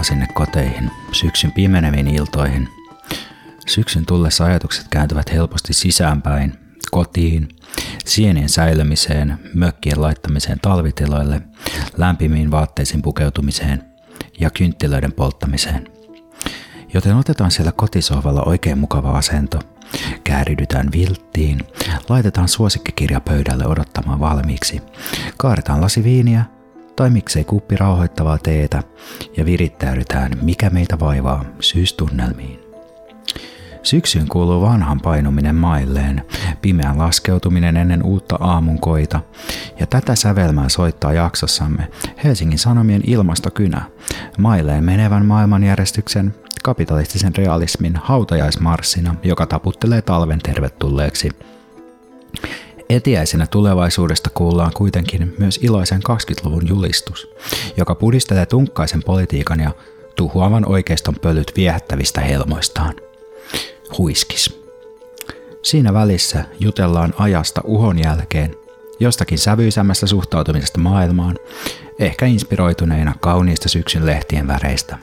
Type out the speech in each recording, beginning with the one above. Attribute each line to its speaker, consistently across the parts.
Speaker 1: iltaa sinne koteihin, syksyn pimeneviin iltoihin. Syksyn tullessa ajatukset kääntyvät helposti sisäänpäin, kotiin, sienien säilymiseen, mökkien laittamiseen talvitiloille, lämpimiin vaatteisiin pukeutumiseen ja kynttilöiden polttamiseen. Joten otetaan siellä kotisohvalla oikein mukava asento, kääridytään vilttiin, laitetaan suosikkikirja pöydälle odottamaan valmiiksi, kaaretaan lasi viiniä tai miksei kuppi rauhoittavaa teetä ja virittäydytään mikä meitä vaivaa syystunnelmiin. Syksyyn kuuluu vanhan painuminen mailleen, pimeän laskeutuminen ennen uutta aamunkoita, ja tätä sävelmää soittaa jaksossamme Helsingin Sanomien ilmastokynä, mailleen menevän maailmanjärjestyksen, kapitalistisen realismin hautajaismarssina, joka taputtelee talven tervetulleeksi. Etiäisenä tulevaisuudesta kuullaan kuitenkin myös iloisen 20-luvun julistus, joka pudistelee tunkkaisen politiikan ja tuhoavan oikeiston pölyt viehättävistä helmoistaan. Huiskis. Siinä välissä jutellaan ajasta uhon jälkeen, jostakin sävyisämmästä suhtautumisesta maailmaan, ehkä inspiroituneina kauniista syksyn lehtien väreistä.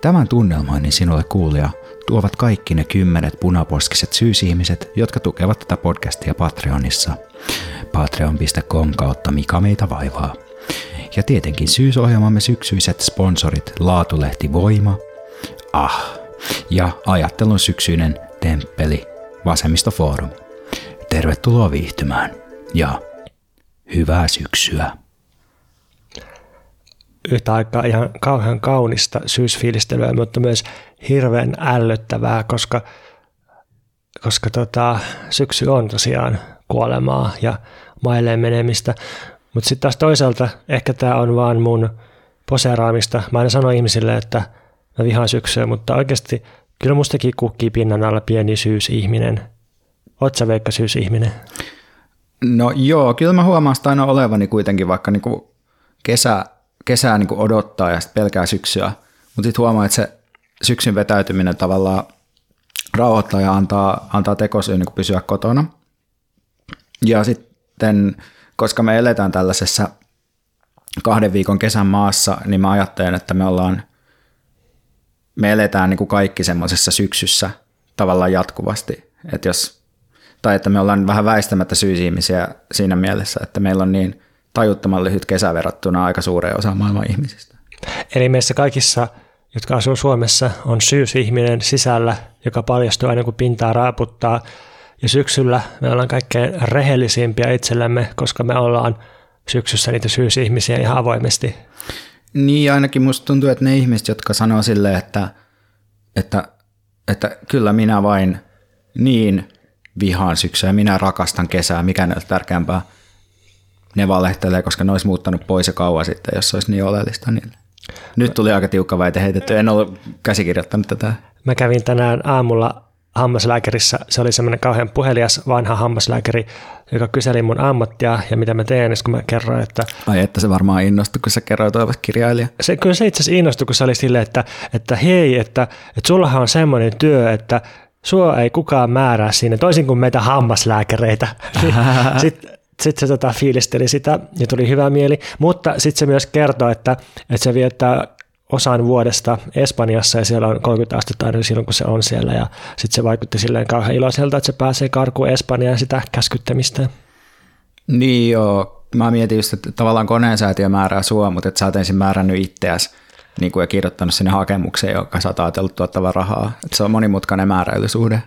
Speaker 1: Tämän tunnelmoinnin sinulle kuulija tuovat kaikki ne kymmenet punaposkiset syysihmiset, jotka tukevat tätä podcastia Patreonissa. Patreon.com kautta Mika meitä vaivaa. Ja tietenkin syysohjelmamme syksyiset sponsorit Laatulehti Voima, Ah, ja ajattelun syksyinen temppeli Vasemmistoforum. Tervetuloa viihtymään ja hyvää syksyä.
Speaker 2: Yhtä aikaa ihan kauhean kaunista syysfiilistelyä, mutta myös hirveän ällöttävää, koska, koska tota, syksy on tosiaan kuolemaa ja mailleen menemistä. Mutta sitten taas toisaalta ehkä tämä on vaan mun poseeraamista. Mä aina sanon ihmisille, että mä vihaan syksyä, mutta oikeasti kyllä mustakin kukkii pinnan alla pieni syysihminen. Oot sä Veikka syysihminen?
Speaker 1: No joo, kyllä mä huomaan sitä aina olevani kuitenkin, vaikka niinku kesä, kesää niinku odottaa ja sitten pelkää syksyä. Mutta sitten huomaa, että se syksyn vetäytyminen tavallaan rauhoittaa ja antaa, antaa tekosyyn niin pysyä kotona. Ja sitten, koska me eletään tällaisessa kahden viikon kesän maassa, niin mä ajattelen, että me ollaan, me eletään niin kuin kaikki semmoisessa syksyssä tavallaan jatkuvasti. Että jos, tai että me ollaan vähän väistämättä syysihmisiä siinä mielessä, että meillä on niin tajuttoman lyhyt kesä verrattuna aika suureen osaan maailman ihmisistä.
Speaker 2: Eli meissä kaikissa – jotka asuu Suomessa, on syysihminen sisällä, joka paljastuu aina kun pintaa raaputtaa. Ja syksyllä me ollaan kaikkein rehellisimpiä itsellämme, koska me ollaan syksyssä niitä syysihmisiä ihan avoimesti.
Speaker 1: Niin, ainakin musta tuntuu, että ne ihmiset, jotka sanoo silleen, että, että, että kyllä minä vain niin vihaan syksyä minä rakastan kesää, mikä ne on tärkeämpää, ne valehtelee, koska ne olisi muuttanut pois ja kauan sitten, jos se olisi niin oleellista niille. Nyt tuli aika tiukka väite heitetty, en ollut käsikirjoittanut tätä.
Speaker 2: Mä kävin tänään aamulla hammaslääkärissä. Se oli semmoinen kauhean puhelias vanha hammaslääkäri, joka kyseli mun ammattia ja mitä mä teen, kun mä kerroin, että...
Speaker 1: Ai että se varmaan innostui, kun sä kerroit olevat kirjailija.
Speaker 2: Se, kyllä se itse asiassa innostui, kun se oli silleen, että, että hei, että, että sullahan on semmoinen työ, että sua ei kukaan määrää sinne, toisin kuin meitä hammaslääkäreitä. Sitten sitten se tota, fiilisteli sitä ja tuli hyvä mieli, mutta sitten se myös kertoo, että, että se viettää osan vuodesta Espanjassa ja siellä on 30 astetta aina silloin, kun se on siellä ja sitten se vaikutti silleen kauhean iloiselta, että se pääsee karkuun Espanjaan sitä käskyttämistä.
Speaker 1: Niin joo, mä mietin just, että tavallaan koneensäätiö määrää sua, mutta että sä oot ensin määrännyt itseäsi niin kuin ja kirjoittanut sinne hakemukseen, joka sä oot ajatellut tuottava rahaa. Että se on monimutkainen määräilysuhde.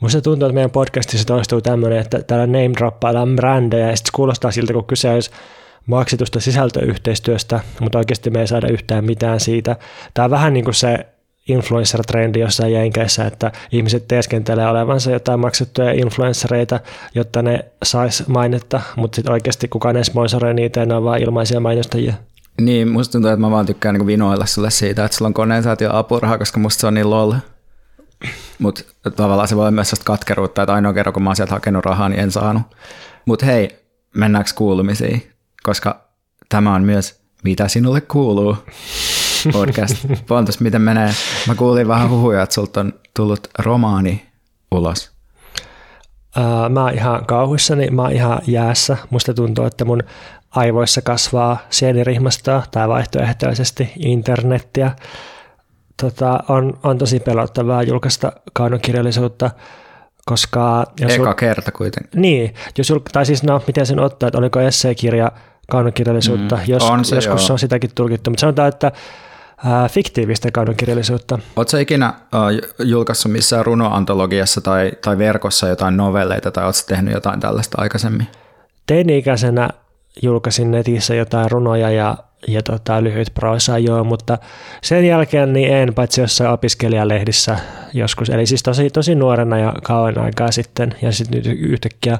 Speaker 2: Musta tuntuu, että meidän podcastissa toistuu tämmöinen, että täällä name droppaillaan brändejä ja sitten kuulostaa siltä, kun kyse olisi maksitusta sisältöyhteistyöstä, mutta oikeasti me ei saada yhtään mitään siitä. Tämä on vähän niin kuin se influencer-trendi jossain jenkeissä, että ihmiset teeskentelee olevansa jotain maksettuja influenssereita, jotta ne sais mainetta, mutta sitten oikeasti kukaan ei sponsoroi niitä ja ne on vain ilmaisia mainostajia.
Speaker 1: Niin, musta tuntuu, että mä vaan tykkään niin vinoilla sulle siitä, että sulla on koneen saatio apuraha, koska musta se on niin lol. Mutta tavallaan se voi olla myös sellaista katkeruutta, että ainoa kerran kun mä oon sieltä hakenut rahaa, niin en saanut. Mutta hei, mennäänkö kuulumisiin? Koska tämä on myös Mitä sinulle kuuluu podcast. Pontus, miten menee? Mä kuulin vähän huhuja, että sulta on tullut romaani ulos.
Speaker 2: Uh, mä oon ihan kauhuissani, mä oon ihan jäässä. Musta tuntuu, että mun aivoissa kasvaa sienirihmastoa tai vaihtoehtoisesti internettiä. Tota, on, on tosi pelottavaa julkaista kaunokirjallisuutta, koska...
Speaker 1: Jos Eka sul... kerta kuitenkin.
Speaker 2: Niin, jos sul... tai siis no, miten sen ottaa, että oliko esseekirja kaunokirjallisuutta, mm, jos, on se, joskus joo. on sitäkin tulkittu, mutta sanotaan, että ää, fiktiivistä kaunokirjallisuutta.
Speaker 1: Oletko ikinä äh, julkaissut missään runoantologiassa tai, tai verkossa jotain novelleita tai oletko tehnyt jotain tällaista aikaisemmin?
Speaker 2: Teini-ikäisenä julkaisin netissä jotain runoja ja, ja tota, lyhyt proosaa joo, mutta sen jälkeen niin en, paitsi jossain opiskelijalehdissä joskus, eli siis tosi, tosi nuorena ja kauan aikaa sitten, ja sitten nyt yhtäkkiä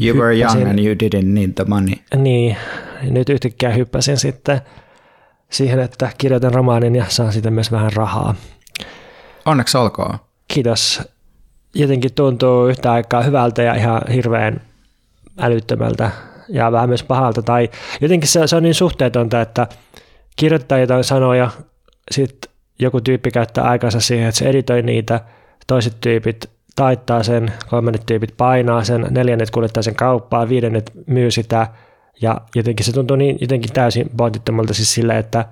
Speaker 1: You were young and you didn't need the money.
Speaker 2: Niin, nyt yhtäkkiä hyppäsin sitten siihen, että kirjoitan romaanin ja saan siitä myös vähän rahaa.
Speaker 1: Onneksi olkoon.
Speaker 2: Kiitos. Jotenkin tuntuu yhtä aikaa hyvältä ja ihan hirveän älyttömältä ja vähän myös pahalta. Tai jotenkin se, se on niin suhteetonta, että kirjoittaa jotain sanoja, sitten joku tyyppi käyttää aikansa siihen, että se editoi niitä, toiset tyypit taittaa sen, kolmannet tyypit painaa sen, neljännet kuljettaa sen kauppaan, viidennet myy sitä, ja jotenkin se tuntuu niin jotenkin täysin pointittomalta siis sille, että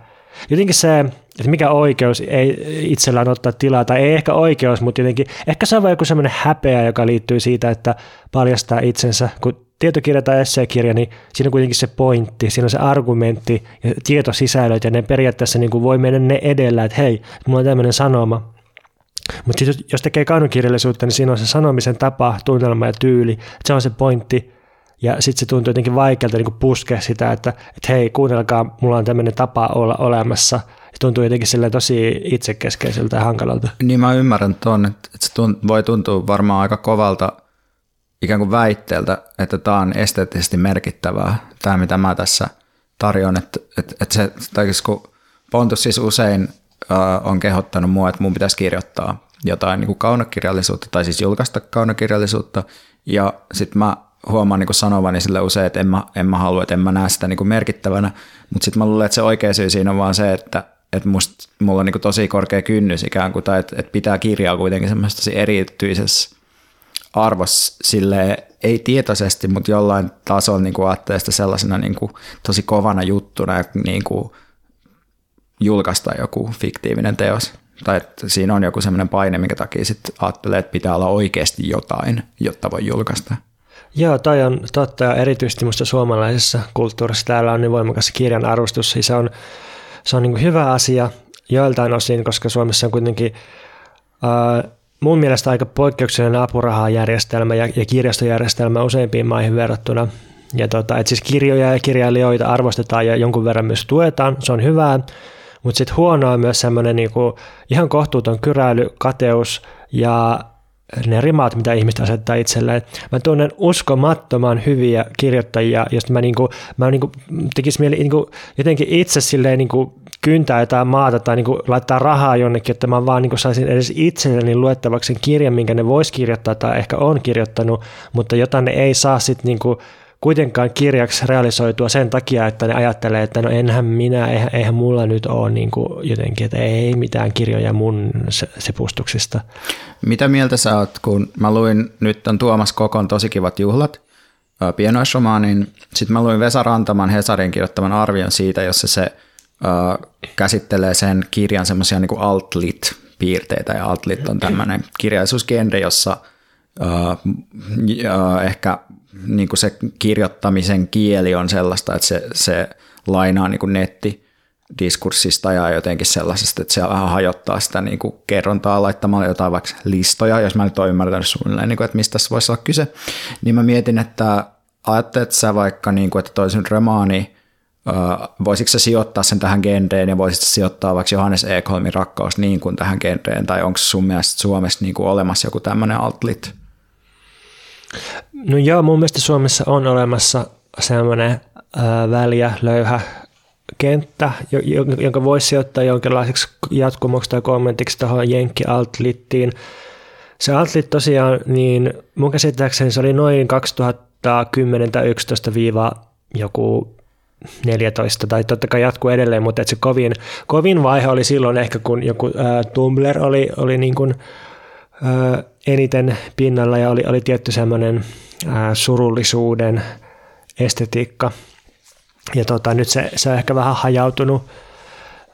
Speaker 2: jotenkin se, että mikä oikeus ei itsellään ottaa tilaa, tai ei ehkä oikeus, mutta jotenkin, ehkä se on vain joku semmoinen häpeä, joka liittyy siitä, että paljastaa itsensä, kun tietokirja tai esseekirja, niin siinä on kuitenkin se pointti, siinä on se argumentti ja tietosisällöt, ja ne periaatteessa niin kuin voi mennä ne edellä, että hei, mulla on tämmöinen sanoma, mutta jos tekee kaunokirjallisuutta, niin siinä on se sanomisen tapa, tunnelma ja tyyli, se on se pointti, ja sitten se tuntuu jotenkin vaikealta niin puskea sitä, että, että hei, kuunnelkaa, mulla on tämmöinen tapa olla olemassa. Se tuntuu jotenkin sille tosi itsekeskeiseltä ja hankalalta.
Speaker 1: Niin mä ymmärrän tuon, että se voi tuntua varmaan aika kovalta ikään kuin väitteeltä, että tämä on esteettisesti merkittävää, tämä mitä mä tässä tarjoan. Että, että, että se, tai siis kun Pontus siis usein äh, on kehottanut mua, että mun pitäisi kirjoittaa jotain niin kuin kaunokirjallisuutta tai siis julkaista kaunokirjallisuutta. Ja sitten mä huomaan niin sanovani sille usein, että en mä, en mä halua, että en mä näe sitä niin kuin merkittävänä, mutta sitten mä luulen, että se oikea syy siinä on vaan se, että, että musta, mulla on niin kuin tosi korkea kynnys ikään kuin, tai että, että pitää kirjaa kuitenkin semmoisessa erityisessä arvossa sille ei tietoisesti, mutta jollain tasolla niin sitä sellaisena niin kuin, tosi kovana juttuna niin kuin, julkaista joku fiktiivinen teos. Tai että siinä on joku semmoinen paine, minkä takia sitten ajattelee, että pitää olla oikeasti jotain, jotta voi julkaista.
Speaker 2: Joo, toi on totta ja erityisesti minusta suomalaisessa kulttuurissa täällä on niin voimakas kirjan arvostus. Se on, se on niin hyvä asia joiltain osin, koska Suomessa on kuitenkin äh, mun mielestä aika poikkeuksellinen apurahajärjestelmä ja, ja kirjastojärjestelmä useimpiin maihin verrattuna. Ja tota, et siis kirjoja ja kirjailijoita arvostetaan ja jonkun verran myös tuetaan, se on hyvää, mutta sitten huonoa on myös semmoinen niinku ihan kohtuuton kyräily, kateus ja ne rimaat, mitä ihmiset asettaa itselleen. Mä tunnen uskomattoman hyviä kirjoittajia, joista mä, niinku, mä niinku, tekis mieli niinku, jotenkin itse silleen niinku, kyntää jotain maata tai niinku, laittaa rahaa jonnekin, että mä vaan niinku, saisin edes itselleni luettavaksi kirjan, minkä ne vois kirjoittaa tai ehkä on kirjoittanut, mutta jota ne ei saa sitten niinku, kuitenkaan kirjaksi realisoitua sen takia, että ne ajattelee, että no enhän minä, eihän, eihän mulla nyt ole niin kuin jotenkin, että ei mitään kirjoja mun sepustuksista.
Speaker 1: Mitä mieltä sä oot, kun mä luin nyt on Tuomas Kokon tosi kivat juhlat, pienoisromaanin, sitten mä luin Vesa Rantaman Hesarin kirjoittaman arvion siitä, jossa se käsittelee sen kirjan semmoisia niin altlit piirteitä ja altlit on tämmöinen kirjallisuusgenre, jossa äh, ehkä niin kuin se kirjoittamisen kieli on sellaista, että se, se lainaa niin kuin nettidiskurssista ja jotenkin sellaisesta, että se vähän hajottaa sitä niin kuin kerrontaa laittamalla jotain vaikka listoja, jos mä nyt olen ymmärtänyt suunnilleen, niin kuin, että mistä tässä voisi olla kyse, niin mä mietin, että ajattelet sä vaikka, niin kuin, että toisin romaani, voisitko sä sijoittaa sen tähän genreen ja voisitko sijoittaa vaikka Johannes Ekholmin rakkaus niin kuin tähän genreen, tai onko sun mielestä Suomessa niin kuin olemassa joku tämmöinen altlit
Speaker 2: No joo, mun mielestä Suomessa on olemassa semmoinen väliä, löyhä kenttä, jonka voisi sijoittaa jonkinlaiseksi jatkumoksi tai kommentiksi tuohon Jenkki Altlittiin. Se Altlit tosiaan, niin mun käsittääkseni se oli noin 2010 tai 11 viiva joku 14, tai totta kai jatkuu edelleen, mutta se kovin, kovin vaihe oli silloin ehkä, kun joku ää, Tumblr oli, oli niin kuin, ää, eniten pinnalla ja oli, oli tietty semmoinen surullisuuden estetiikka. Ja tota, nyt se, se on ehkä vähän hajautunut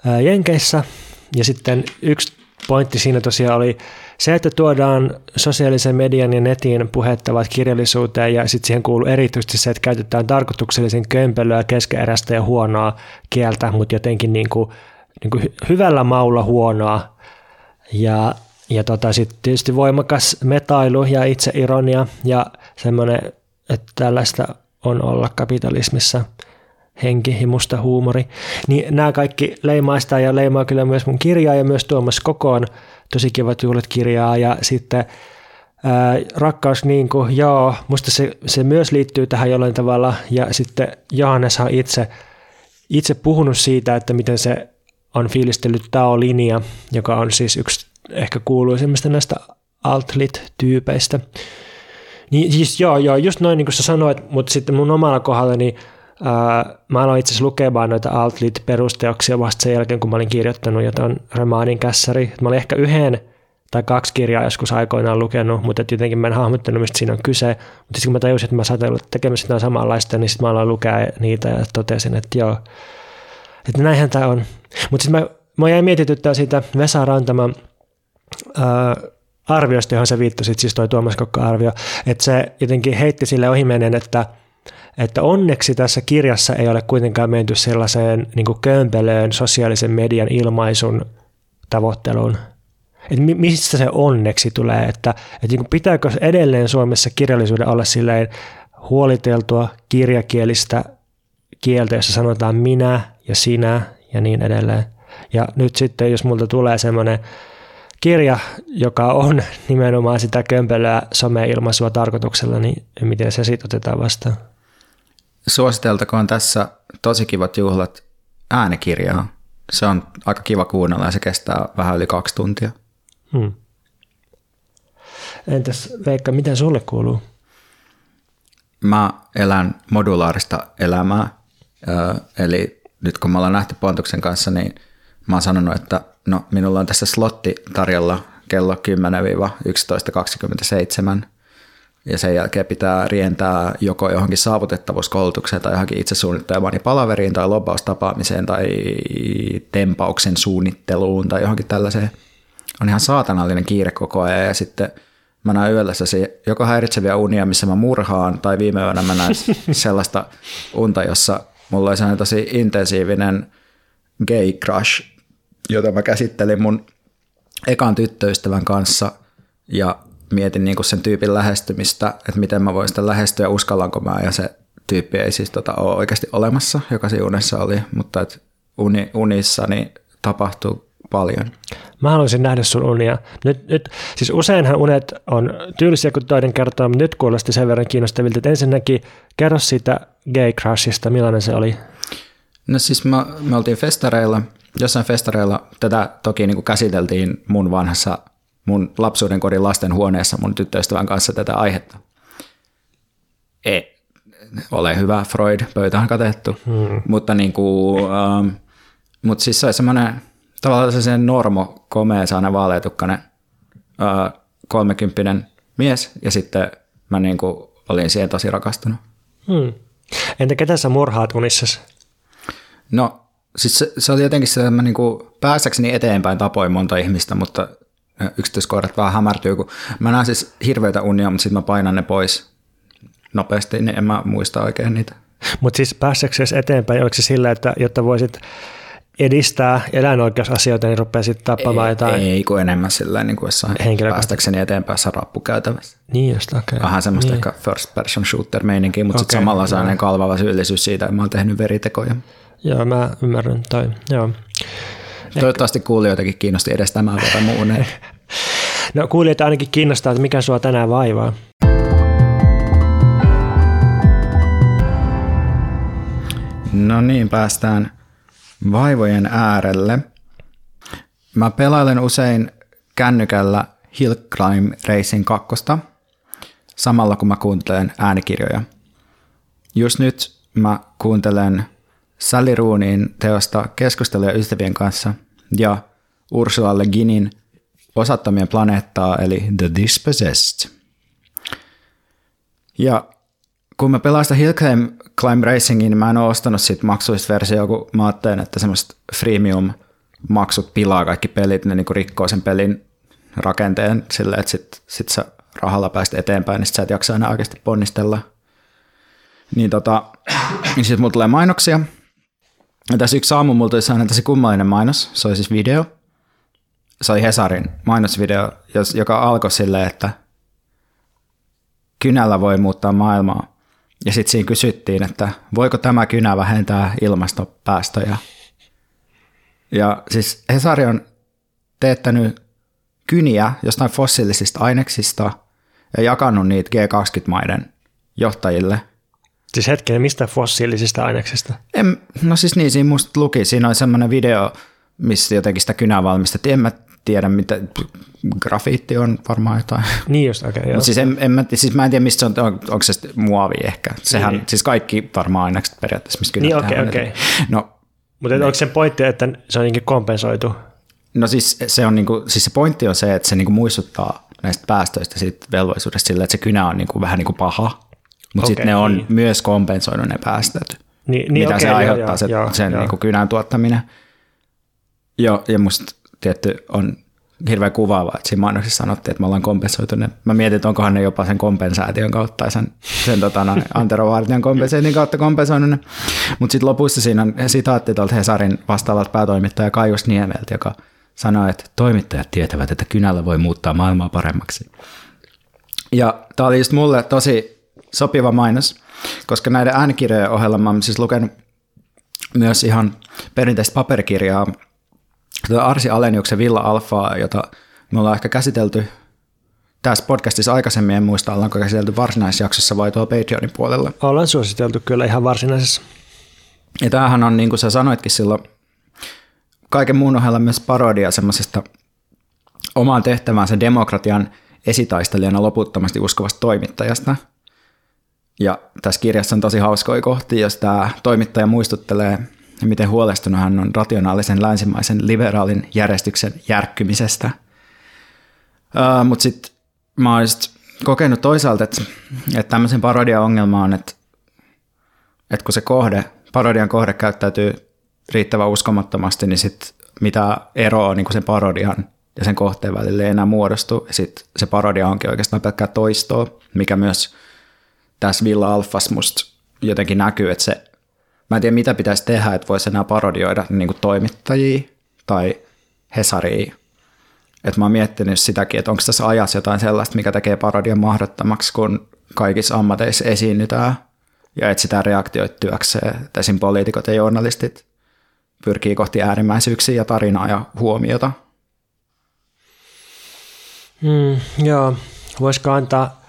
Speaker 2: ää, Jenkeissä. Ja sitten yksi pointti siinä tosiaan oli se, että tuodaan sosiaalisen median ja netin puhettavat kirjallisuuteen ja sitten siihen kuuluu erityisesti se, että käytetään tarkoituksellisen kömpelöä, keskeeräistä ja huonoa kieltä, mutta jotenkin niin kuin, niin kuin hyvällä maulla huonoa. Ja, ja tota, sitten tietysti voimakas metailu ja itseironia ja semmoinen, että tällaista on olla kapitalismissa henki ja musta huumori. Niin nämä kaikki leimaa sitä ja leimaa kyllä myös mun kirjaa ja myös Tuomas Kokoon tosi kivat juhlat kirjaa ja sitten ää, rakkaus niin kuin, joo, musta se, se myös liittyy tähän jollain tavalla ja sitten Johannes on itse, itse puhunut siitä, että miten se on fiilistellyt Tao-linja, joka on siis yksi ehkä kuuluisimmista näistä altlit-tyypeistä. Niin siis joo, joo, just noin niin kuin sä sanoit, mutta sitten mun omalla kohdallani ää, mä aloin itse asiassa lukemaan noita altlit-perusteoksia vasta sen jälkeen, kun mä olin kirjoittanut jotain romaanin kässäri. Mä olin ehkä yhden tai kaksi kirjaa joskus aikoinaan lukenut, mutta jotenkin mä en hahmottanut, mistä siinä on kyse. Mutta sitten kun mä tajusin, että mä saatin olla tekemässä jotain samanlaista, niin sitten mä aloin lukea niitä ja totesin, että joo, että näinhän tämä on. Mutta sitten mä, mä jäin mietityttää siitä Vesa Rantama ää, arviosta, johon se viittasit, siis toi Tuomas Kokko-arvio, että se jotenkin heitti sille ohimenen, että, että onneksi tässä kirjassa ei ole kuitenkaan menty sellaiseen niin kömpelöön sosiaalisen median ilmaisun tavoitteluun. Että mistä se onneksi tulee, että, että niin pitääkö edelleen Suomessa kirjallisuuden olla silleen huoliteltua kirjakielistä kieltä, jossa sanotaan minä ja sinä ja niin edelleen. Ja nyt sitten, jos multa tulee semmoinen kirja, joka on nimenomaan sitä kömpelöä someilmaisua tarkoituksella, niin miten se sitten otetaan vastaan?
Speaker 1: Suositeltakoon tässä tosi kivat juhlat äänikirjaa. Se on aika kiva kuunnella ja se kestää vähän yli kaksi tuntia. Hmm.
Speaker 2: Entäs Veikka, mitä sulle kuuluu?
Speaker 1: Mä elän modulaarista elämää, eli nyt kun me ollaan nähty Pontuksen kanssa, niin mä oon sanonut, että no minulla on tässä slotti tarjolla kello 10-11.27 ja sen jälkeen pitää rientää joko johonkin saavutettavuuskoulutukseen tai johonkin itsesuunnittelemani palaveriin tai lobbaustapaamiseen tai tempauksen suunnitteluun tai johonkin tällaiseen. On ihan saatanallinen kiire koko ajan ja sitten mä näen yöllä joko häiritseviä unia, missä mä murhaan tai viime yönä mä näen sellaista unta, jossa mulla oli sellainen tosi intensiivinen gay crush, jota mä käsittelin mun ekan tyttöystävän kanssa ja mietin niin kuin sen tyypin lähestymistä, että miten mä voin sitä lähestyä, uskallanko mä, ja se tyyppi ei siis tota, ole oikeasti olemassa, joka siinä unessa oli, mutta et uni, unissa niin tapahtuu paljon.
Speaker 2: Mä haluaisin nähdä sun unia. Nyt, nyt, siis useinhan unet on tyylisiä, kun toinen kertoo, mutta nyt kuulosti sen verran kiinnostavilta, että ensinnäkin kerro siitä gay crushista, millainen se oli?
Speaker 1: No siis me, me oltiin festareilla, jossain festareilla tätä toki niin kuin käsiteltiin mun vanhassa mun lapsuuden kodin lasten huoneessa mun tyttöystävän kanssa tätä aihetta. Ei, ole hyvä, Freud, pöytä on katettu. Hmm. Mutta niin kuin, ähm, mut siis se oli semmoinen tavallaan se normo, komea, saana vaaleetukkainen äh, kolmekymppinen mies, ja sitten mä niin kuin olin siihen tosi rakastunut.
Speaker 2: Hmm. Entä ketä sä murhaat unissasi?
Speaker 1: No, siis se, se oli jotenkin se, että mä niin kuin päästäkseni eteenpäin tapoin monta ihmistä, mutta yksityiskohdat vähän hämärtyy, kun mä näen siis hirveitä unia, mutta sitten mä painan ne pois nopeasti, niin en mä muista oikein niitä.
Speaker 2: Mutta siis pääseksesi eteenpäin, oliko se sillä, että jotta voisit edistää eläinoikeusasioita, niin rupeaisit tappamaan
Speaker 1: ei,
Speaker 2: jotain?
Speaker 1: Ei, kun enemmän sillä niin kuin jossain päästäkseni eteenpäin rappukäytävässä.
Speaker 2: Niin just, okei. Okay.
Speaker 1: Vähän semmoista niin. ehkä first person shooter meininki, mutta okay, sitten samalla sellainen kalvava syyllisyys siitä, että mä oon tehnyt veritekoja.
Speaker 2: Joo, mä ymmärrän toi, joo.
Speaker 1: Toivottavasti kuulijoitakin kiinnosti edes tämä vai muun.
Speaker 2: no kuulijoita ainakin kiinnostaa, että mikä sua tänään vaivaa.
Speaker 1: No niin, päästään vaivojen äärelle. Mä pelailen usein kännykällä Hill Climb Racing 2, samalla kun mä kuuntelen äänikirjoja. Just nyt mä kuuntelen Sally Roonin teosta Keskusteluja ystävien kanssa ja Ursula Le Guinin Osattomien planeettaa eli The Dispossessed. Ja kun mä pelaan sitä Hill Climb, Climb Racingin, niin mä en ole ostanut siitä maksuista versiota, kun mä ajattelin, että semmoista freemium maksut pilaa kaikki pelit, ne niinku rikkoo sen pelin rakenteen silleen, että sit, sit sä rahalla pääst eteenpäin, niin sit sä et jaksa enää oikeasti ponnistella. Niin tota, niin sit mulla tulee mainoksia. Ja tässä yksi aamu mulla tuli sellainen tosi kummallinen mainos, se oli siis video. Se oli Hesarin mainosvideo, joka alkoi silleen, että kynällä voi muuttaa maailmaa. Ja sitten siinä kysyttiin, että voiko tämä kynä vähentää ilmastopäästöjä. Ja siis Hesari on teettänyt kyniä jostain fossiilisista aineksista ja jakanut niitä G20-maiden johtajille.
Speaker 2: Siis hetkinen, mistä fossiilisista aineksista?
Speaker 1: En, no siis niin, siinä musta luki, siinä oli semmoinen video, missä jotenkin sitä kynää valmistettiin. En mä tiedä, mitä, grafiitti on varmaan jotain.
Speaker 2: Niin just, okei. Okay,
Speaker 1: siis, en, en mä, siis mä en tiedä, mistä se on, on onko se muovi ehkä. Sehän, niin. siis kaikki varmaan ainekset periaatteessa, mistä
Speaker 2: Niin, okei, okay, okei. Okay. No, mutta niin. onko se pointti, että se on jotenkin kompensoitu?
Speaker 1: No siis se, on niinku, siis se pointti on se, että se niinku muistuttaa näistä päästöistä siitä velvollisuudesta sillä, että se kynä on niinku vähän niinku paha, mutta okay, sitten ne on niin. myös kompensoinut ne päästöt, niin, niin, mitä okay, se aiheuttaa, joo, se, joo, sen joo. Niinku kynän tuottaminen. Jo, ja musta tietty on hirveän kuvaava, että siinä mainoksessa sanottiin, että me ollaan kompensoitu ne. Mä mietin, että onkohan ne jopa sen kompensaation kautta tai sen, sen tota, Antero Vartijan kompensaatin kautta kompensoinut ne. Mutta sitten lopussa siinä on sitaatti tuolta Hesarin vastaavalta päätoimittaja Kaius Niemeltä, joka sanoi, että toimittajat tietävät, että kynällä voi muuttaa maailmaa paremmaksi. Ja tämä oli just mulle tosi sopiva mainos, koska näiden äänikirjojen ohella mä oon siis lukenut myös ihan perinteistä paperikirjaa tuota Arsi Aleniuksen Villa Alfaa, jota me ollaan ehkä käsitelty tässä podcastissa aikaisemmin, en muista, ollaanko käsitelty varsinaisjaksossa vai tuolla Patreonin puolella.
Speaker 2: Ollaan suositeltu kyllä ihan varsinaisessa.
Speaker 1: Ja tämähän on, niin kuin sä sanoitkin silloin, kaiken muun ohella myös parodia semmoisesta omaan tehtävänsä demokratian esitaistelijana loputtomasti uskovasta toimittajasta. Ja tässä kirjassa on tosi hauskoja kohtia, jos tämä toimittaja muistuttelee miten huolestunut hän on rationaalisen länsimaisen liberaalin järjestyksen järkkymisestä. Uh, Mutta sitten mä oon kokenut toisaalta, että, että tämmöisen parodian ongelma on, että, että kun se kohde, parodian kohde käyttäytyy riittävän uskomattomasti, niin sit mitä eroa niin sen parodian ja sen kohteen välille ei enää muodostu. Sitten se parodia onkin oikeastaan pelkkää toistoa, mikä myös tässä Villa Alfas musta jotenkin näkyy, että se Mä en tiedä, mitä pitäisi tehdä, että voisi enää parodioida niin kuin toimittajia tai Hesaria. Et mä oon miettinyt sitäkin, että onko tässä ajassa jotain sellaista, mikä tekee parodian mahdottomaksi, kun kaikissa ammateissa esiinnytään ja etsitään reaktioita työkseen. Et esim. poliitikot ja journalistit pyrkii kohti äärimmäisyyksiä ja tarinaa ja huomiota.
Speaker 2: Mm, joo, voisiko antaa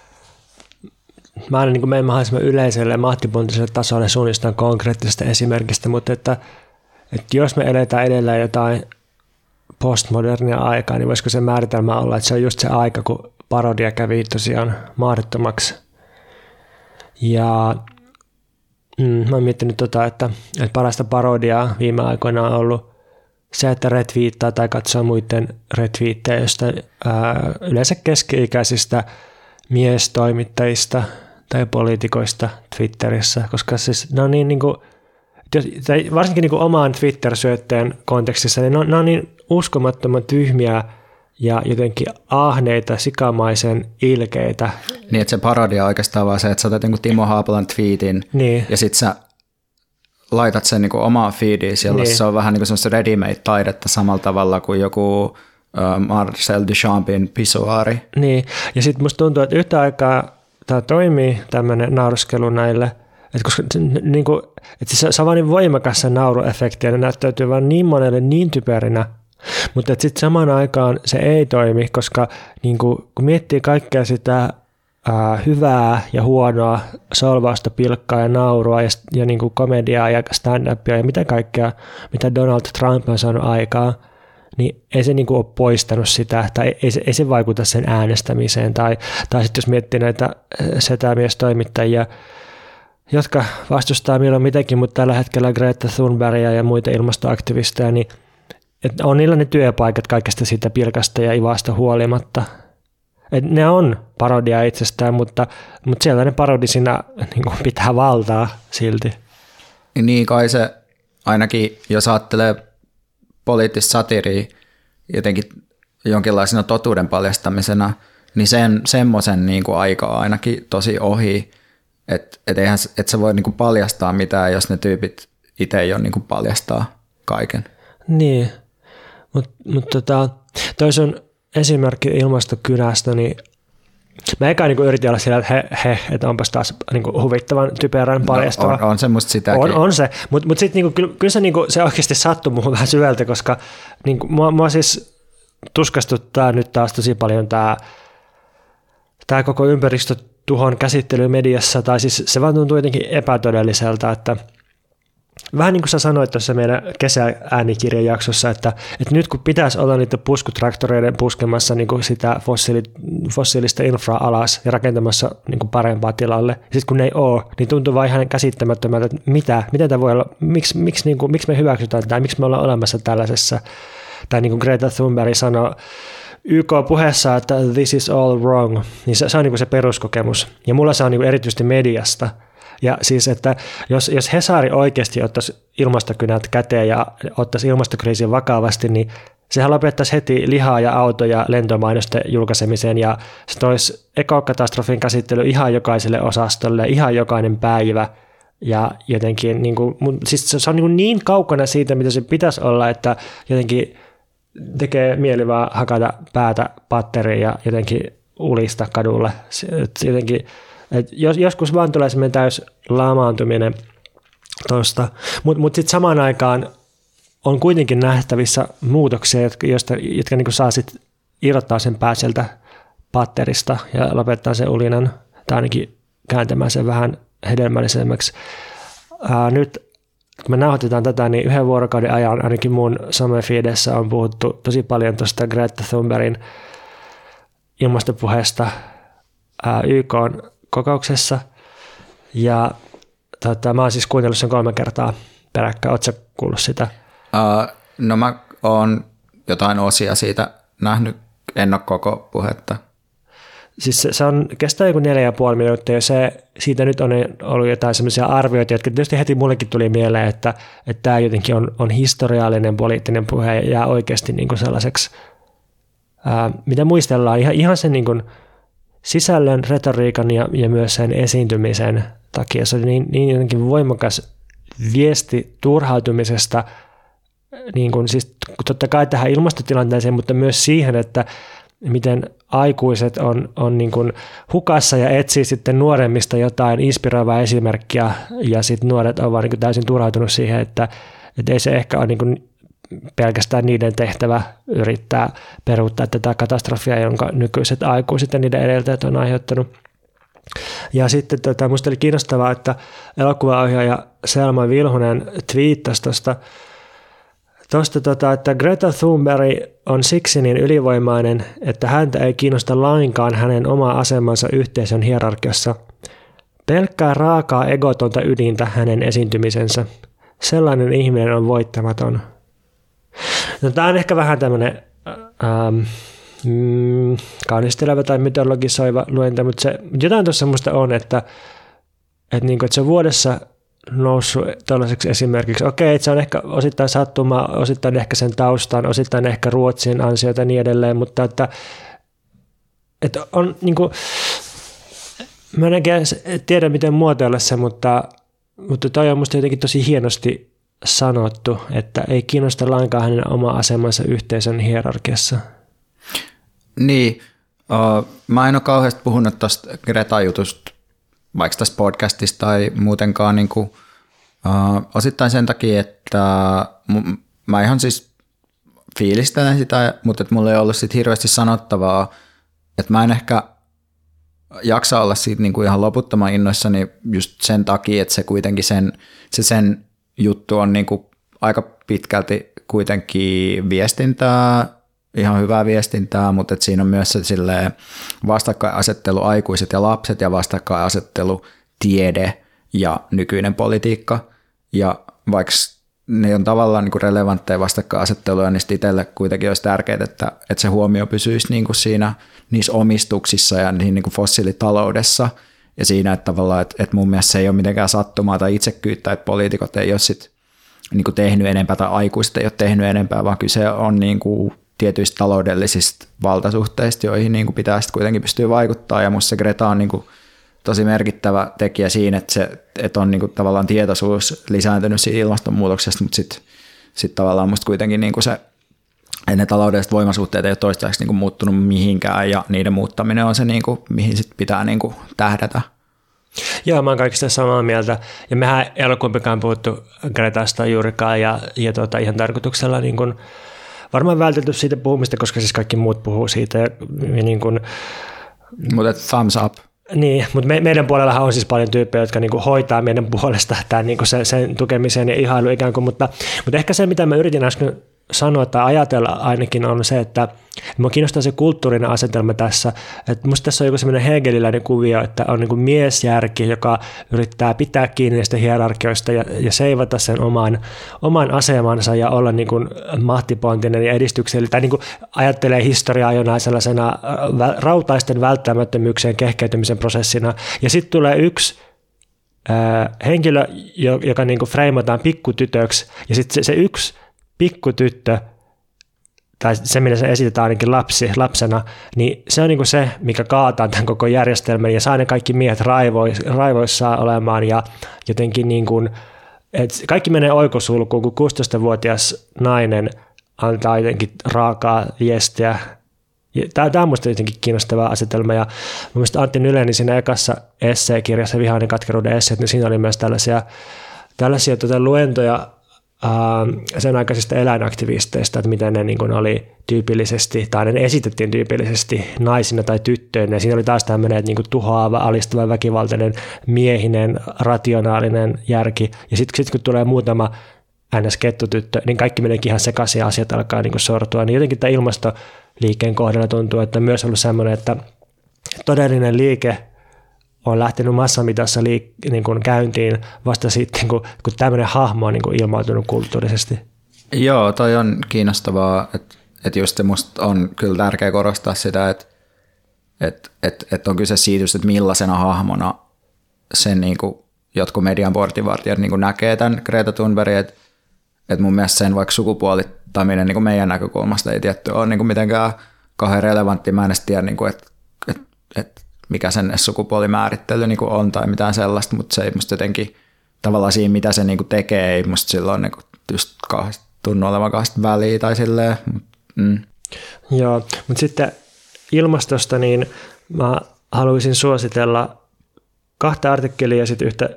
Speaker 2: mä aina niin menen mahdollisimman yleiselle ja mahtipontiselle tasolle suunnistaan konkreettisesta esimerkistä, mutta että, että jos me eletään edelleen jotain postmodernia aikaa, niin voisiko se määritelmä olla, että se on just se aika, kun parodia kävi tosiaan mahdottomaksi. Ja mm, mä oon miettinyt tota, että, että parasta parodiaa viime aikoina on ollut se, että retviittaa tai katsoo muiden retviittejä, josta ää, yleensä keski-ikäisistä miestoimittajista – tai poliitikoista Twitterissä, koska siis ne on niin, niin kuin, tai varsinkin niin kuin omaan Twitter-syötteen kontekstissa, niin ne on, ne on niin uskomattoman tyhmiä ja jotenkin ahneita, sikamaisen ilkeitä.
Speaker 1: Niin, että se parodia on oikeastaan vaan se, että sä otat niin Timo Haapalan tweetin niin. ja sit sä laitat sen niin omaan feediin, jolla niin. se on vähän niin kuin semmoista ready-made-taidetta samalla tavalla kuin joku Marcel Duchampin pisuaari.
Speaker 2: Niin, ja sitten musta tuntuu, että yhtä aikaa tämä toimii, tämmöinen nauruskelu näille, että koska niin kuin, että se, se on vain niin voimakas se nauruefekti ja ne näyttäytyy vain niin monelle niin typerinä, mutta sitten samaan aikaan se ei toimi, koska niin kuin, kun miettii kaikkea sitä ää, hyvää ja huonoa solvausta, pilkkaa ja naurua ja, ja niin kuin komediaa ja stand-upia ja mitä kaikkea, mitä Donald Trump on saanut aikaa, niin ei se niin kuin ole poistanut sitä, tai ei se, ei se vaikuta sen äänestämiseen. Tai, tai sitten jos miettii näitä äh, setämiestoimittajia, jotka vastustaa milloin mitäkin, mutta tällä hetkellä Greta Thunbergia ja muita ilmastoaktivisteja, niin että on niillä ne työpaikat kaikesta siitä pilkasta ja ivasta huolimatta. Et ne on parodia itsestään, mutta, mutta siellä ne parodisina niin kuin pitää valtaa silti.
Speaker 1: Niin kai se ainakin, jos ajattelee poliittista satiria jotenkin jonkinlaisena totuuden paljastamisena, niin sen, semmoisen niin kuin aika on ainakin tosi ohi, että et et sä voi niin kuin paljastaa mitään, jos ne tyypit itse ei ole niin kuin paljastaa kaiken.
Speaker 2: Niin, mutta mut tota, toi sun esimerkki ilmastokynästä, niin Mä eka niin yritin olla sillä, että he, he että onpas taas niin kuin huvittavan typerän paljastava.
Speaker 1: No, on, on se musta sitäkin.
Speaker 2: On, on se, mutta mut sitten niin kyllä, kyllä se, niin kuin, se oikeasti sattui muuhun vähän syvältä, koska niin kuin, mua, mua siis tuskastuttaa nyt taas tosi paljon tämä tämä koko ympäristötuhon käsittely mediassa, tai siis se vaan tuntuu jotenkin epätodelliselta, että – vähän niin kuin sä sanoit tuossa meidän kesääänikirjan jaksossa, että, että nyt kun pitäisi olla niitä puskutraktoreiden puskemassa niin kuin sitä fossiili, fossiilista infraa alas ja rakentamassa niin kuin parempaa tilalle, sitten kun ne ei ole, niin tuntuu vaan ihan käsittämättömältä, että mitä, miten tämä voi olla, miksi, miksi, niin kuin, miksi me hyväksytään tämä, miksi me ollaan olemassa tällaisessa, tai niin kuin Greta Thunberg sanoi, YK-puheessa, että this is all wrong, niin se, se on niin kuin se peruskokemus. Ja mulla se on niin kuin erityisesti mediasta, ja siis, että jos, jos Hesari oikeasti ottaisi ilmastokynät käteen ja ottaisi ilmastokriisin vakavasti, niin sehän lopettaisi heti lihaa ja autoja lentomainosten julkaisemiseen ja se toisi ekokatastrofin käsittely ihan jokaiselle osastolle, ihan jokainen päivä. Ja jotenkin, niin kuin, siis se on niin, niin kaukana siitä, mitä se pitäisi olla, että jotenkin tekee mieli vaan hakata päätä patteriin ja jotenkin ulista kadulle. Jotenkin et jos, joskus vaan tulee semmoinen täys lamaantuminen tuosta, mutta mut sitten samaan aikaan on kuitenkin nähtävissä muutoksia, jotka, joista, jotka niin saa sit irrottaa sen pää sieltä patterista ja lopettaa sen ulinan, tai ainakin kääntämään sen vähän hedelmällisemmäksi. Ää, nyt kun me nauhoitetaan tätä, niin yhden vuorokauden ajan ainakin mun somefeedessä on puhuttu tosi paljon tuosta Greta Thunbergin ilmastopuheesta YK on kokouksessa. Ja tota, mä oon siis kuunnellut sen kolme kertaa peräkkäin. Oletko kuullut sitä?
Speaker 1: Uh, no mä oon jotain osia siitä nähnyt, en ole koko puhetta.
Speaker 2: Siis se, se on, kestää joku neljä ja puoli minuuttia ja se, siitä nyt on ollut jotain sellaisia arvioita, jotka tietysti heti mullekin tuli mieleen, että, että tämä jotenkin on, on historiallinen poliittinen puhe ja jää oikeasti niin kuin sellaiseksi, ää, mitä muistellaan, ihan, ihan sen niin kuin, sisällön, retoriikan ja, ja myös sen esiintymisen takia. Se oli niin, niin jotenkin voimakas viesti turhautumisesta, niin kuin, siis totta kai tähän ilmastotilanteeseen, mutta myös siihen, että miten aikuiset on, on niin kuin hukassa ja etsii sitten nuoremmista jotain inspiroivaa esimerkkiä ja sitten nuoret ovat niin täysin turhautunut siihen, että, että ei se ehkä ole niin kuin pelkästään niiden tehtävä yrittää peruuttaa tätä katastrofia, jonka nykyiset aikuiset ja niiden edeltäjät on aiheuttanut. Ja sitten tota, minusta oli kiinnostavaa, että elokuvaohjaaja Selma Vilhunen twiittasi tuosta, tosta, tota, että Greta Thunberg on siksi niin ylivoimainen, että häntä ei kiinnosta lainkaan hänen oma asemansa yhteisön hierarkiassa. Pelkkää raakaa egotonta ydintä hänen esiintymisensä. Sellainen ihminen on voittamaton. No, tämä on ehkä vähän tämmöinen ähm, mm, kaunisteleva tai mytologisoiva luenta, mutta se, jotain tuossa semmoista on, että, että, niin kuin, että se on vuodessa noussut tällaiseksi esimerkiksi. Okei, että se on ehkä osittain sattuma, osittain ehkä sen taustan, osittain ehkä Ruotsin ansiota ja niin edelleen, mutta että, että on niin kuin, mä en tiedä miten muotoilla se, mutta, mutta toi on musta jotenkin tosi hienosti sanottu, että ei kiinnosta lainkaan hänen oma asemansa yhteisön hierarkiassa.
Speaker 1: Niin, mä en ole kauheasti puhunut tuosta Greta-jutusta, vaikka tässä podcastista tai muutenkaan niin kuin, osittain sen takia, että m- mä ihan siis fiilistelen sitä, mutta että mulla ei ollut sit hirveästi sanottavaa, että mä en ehkä jaksa olla siitä niin kuin ihan loputtoman innoissani just sen takia, että se kuitenkin sen, se sen juttu on niin kuin aika pitkälti kuitenkin viestintää, ihan hyvää viestintää, mutta että siinä on myös se vastakkainasettelu aikuiset ja lapset ja vastakkainasettelu tiede ja nykyinen politiikka. Ja vaikka ne on tavallaan niin kuin relevantteja vastakkainasetteluja, niin itselle kuitenkin olisi tärkeää, että, että se huomio pysyisi niin kuin siinä niissä omistuksissa ja niin, niin kuin fossiilitaloudessa ja siinä, että tavallaan, että, että mun mielestä se ei ole mitenkään sattumaa tai itsekyyttä, että poliitikot ei ole sit niin tehnyt enempää tai aikuiset ei ole tehnyt enempää, vaan kyse on niin kuin tietyistä taloudellisista valtasuhteista, joihin niin kuin pitää sitten kuitenkin pystyä vaikuttaa ja musta Greta on niin kuin tosi merkittävä tekijä siinä, että, se, että on niin kuin tavallaan tietoisuus lisääntynyt siitä ilmastonmuutoksesta, mutta sitten sit tavallaan musta kuitenkin niin kuin se, ne taloudelliset voimasuhteet ei ole toistaiseksi niin kuin muuttunut mihinkään ja niiden muuttaminen on se, niin kuin, mihin sit pitää niin kuin tähdätä.
Speaker 2: Joo, mä oon kaikista samaa mieltä. Ja mehän ei ole kumpikaan puhuttu Gretasta juurikaan ja, ja tuota, ihan tarkoituksella niin kuin, varmaan vältetty siitä puhumista, koska siis kaikki muut puhuu siitä. Ja niin kuin,
Speaker 1: Mutta thumbs up.
Speaker 2: Niin, mutta me, meidän puolellahan on siis paljon tyyppejä, jotka niinku hoitaa meidän puolesta tämän, niinku sen, sen tukemisen ja ihailu ikään kuin, mutta, mutta ehkä se, mitä mä yritin äsken sanoa tai ajatella ainakin on se, että minua kiinnostaa se kulttuurinen asetelma tässä. Että musta tässä on joku semmoinen hegeliläinen kuvio, että on niin miesjärki, joka yrittää pitää kiinni näistä hierarkioista ja, ja seivata sen oman, oman asemansa ja olla niin kuin mahtipontinen ja edistyksellinen. Tai niin kuin ajattelee historiaa jonain sellaisena rautaisten välttämättömyyksien kehkeytymisen prosessina. Ja sitten tulee yksi henkilö, joka niin kuin freimataan pikkutytöksi ja sitten se, se yksi pikkutyttö, tai se, millä se esitetään ainakin lapsi, lapsena, niin se on niin kuin se, mikä kaataa tämän koko järjestelmän ja saa ne kaikki miehet raivois, raivoissaan olemaan ja jotenkin niin kuin, että kaikki menee oikosulkuun, kun 16-vuotias nainen antaa jotenkin raakaa viestiä. Tämä, tämä on minusta jotenkin kiinnostava asetelma ja mielestäni Antti Nyleni siinä ekassa esseekirjassa, Vihainen katkeruuden esseet, niin siinä oli myös tällaisia, tällaisia tuota, luentoja sen aikaisista eläinaktivisteista, että miten ne niin kuin oli tyypillisesti, tai ne esitettiin tyypillisesti naisina tai tyttöinä. Ja siinä oli taas tämmöinen niin kuin tuhoava, alistava, väkivaltainen, miehinen, rationaalinen järki. Ja sitten sit, kun tulee muutama NS-kettutyttö, niin kaikki meneekin ihan sekaisin ja asiat alkaa niin kuin sortua. Niin jotenkin tämä ilmastoliikkeen kohdalla tuntuu, että myös ollut semmoinen, että todellinen liike on lähtenyt massamitassa liik- niin kuin käyntiin vasta sitten, kun, kun tämmöinen hahmo on niin kuin ilmautunut kulttuurisesti.
Speaker 1: Joo, toi on kiinnostavaa, että, että just musta on kyllä tärkeää korostaa sitä, että, että, että, että on kyse siitä, että millaisena hahmona sen niin kuin jotkut median portinvartijat niin näkee tämän Greta Thunbergin, että, että mun mielestä sen vaikka sukupuolittaminen niin kuin meidän näkökulmasta ei tietty ole niin kuin mitenkään kauhean relevantti. Mä en edes tiedä, niin kuin, että, että, että mikä sen sukupuolimäärittely niin kuin on tai mitään sellaista, mutta se ei musta jotenkin tavallaan siinä, mitä se niin kuin tekee, ei musta silloin niin kuin just kauheasti tunnu olevan kauheasti väliä tai silleen. Mm.
Speaker 2: Joo, mutta sitten ilmastosta, niin mä haluaisin suositella kahta artikkelia ja sitten yhtä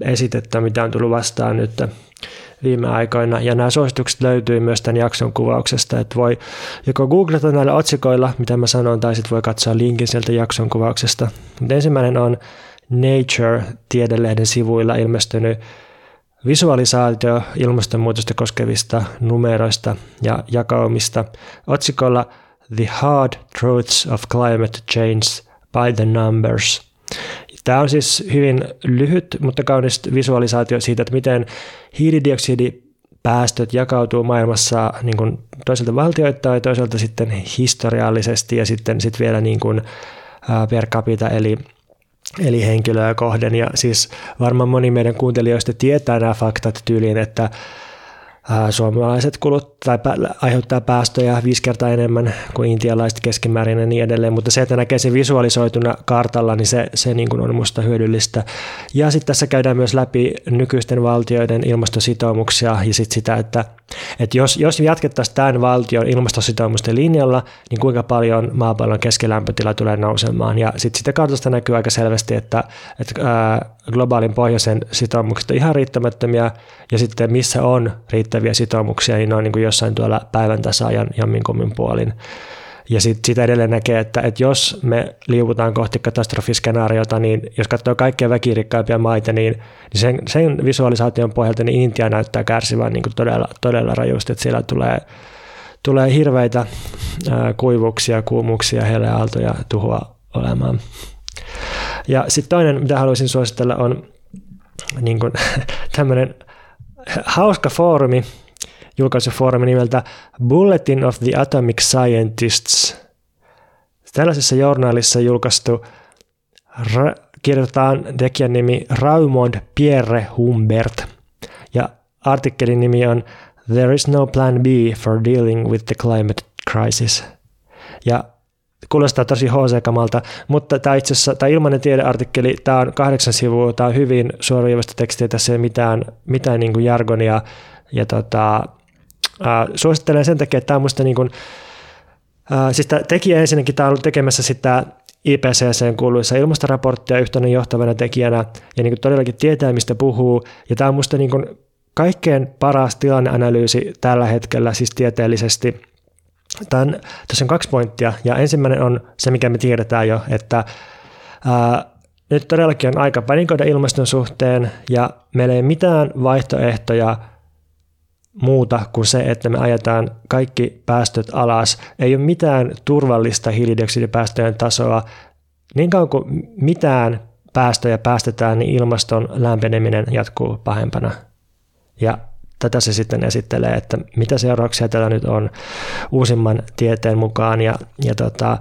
Speaker 2: esitettä, mitä on tullut vastaan nyt viime aikoina. Ja nämä suositukset löytyy myös tämän jakson kuvauksesta, että voi joko googlata näillä otsikoilla, mitä mä sanon, tai sitten voi katsoa linkin sieltä jakson kuvauksesta. Mutta ensimmäinen on Nature-tiedelehden sivuilla ilmestynyt visualisaatio ilmastonmuutosta koskevista numeroista ja jakaumista otsikolla The Hard Truths of Climate Change by the Numbers – Tämä on siis hyvin lyhyt, mutta kaunis visualisaatio siitä, että miten hiilidioksidipäästöt jakautuu maailmassa niin kuin toiselta valtioittain ja toisaalta sitten historiallisesti ja sitten sitten vielä niin kuin per capita eli eli henkilöä kohden. Ja siis varmaan moni meidän kuuntelijoista tietää nämä faktat tyyliin, että suomalaiset kulut tai aiheuttaa päästöjä viisi kertaa enemmän kuin intialaiset keskimäärin ja niin edelleen, mutta se, että näkee sen visualisoituna kartalla, niin se, se niin kuin on minusta hyödyllistä. Ja sitten tässä käydään myös läpi nykyisten valtioiden ilmastositoumuksia ja sitten sitä, että, että jos, jos jatkettaisiin tämän valtion ilmastositoumusten linjalla, niin kuinka paljon maapallon keskilämpötila tulee nousemaan. Ja sitten sitä kartasta näkyy aika selvästi, että, että globaalin pohjoisen sitoumukset on ihan riittämättömiä ja sitten missä on riittäviä sitoumuksia, niin ne on niin kuin jossain tuolla päivän tasaajan jamminkummin puolin. Ja sit edelleen näkee, että, että jos me liuvutaan kohti katastrofiskenaariota, niin jos katsoo kaikkia väkirikkaimpia maita, niin, niin sen, sen visualisaation pohjalta niin Intia näyttää kärsivän niin kuin todella, todella rajusti, että siellä tulee, tulee hirveitä ää, kuivuuksia, kuumuuksia, heleaaltoja, tuhoa olemaan. Ja sitten toinen, mitä haluaisin suositella, on niin tämmöinen hauska foorumi, julkaisufoorumi nimeltä Bulletin of the Atomic Scientists. Tällaisessa journaalissa julkaistu ra- kirjoitetaan tekijän nimi Raumond Pierre Humbert ja artikkelin nimi on There is no plan B for dealing with the climate crisis. Ja kuulostaa tosi HC-kamalta, mutta tämä itse asiassa, tämä ilmainen tiedeartikkeli, tämä on kahdeksan sivua, tämä on hyvin suoraviivasta tekstiä, tässä ei mitään, mitään niin kuin jargonia, ja tota, äh, suosittelen sen takia, että tämä on musta niin kuin, siis tämä tekijä ensinnäkin, tämä on ollut tekemässä sitä IPCC kuuluissa ilmastoraporttia yhtenä johtavana tekijänä, ja niin kuin todellakin tietää, mistä puhuu, ja tämä on musta niin kuin kaikkein paras tilanneanalyysi tällä hetkellä, siis tieteellisesti – Tämän, tässä on kaksi pointtia, ja ensimmäinen on se, mikä me tiedetään jo, että ää, nyt todellakin on aika panikoida ilmaston suhteen, ja meillä ei ole mitään vaihtoehtoja muuta kuin se, että me ajetaan kaikki päästöt alas. Ei ole mitään turvallista hiilidioksidipäästöjen tasoa. Niin kauan kuin mitään päästöjä päästetään, niin ilmaston lämpeneminen jatkuu pahempana. Ja tätä se sitten esittelee, että mitä seurauksia tällä nyt on uusimman tieteen mukaan ja, ja tota,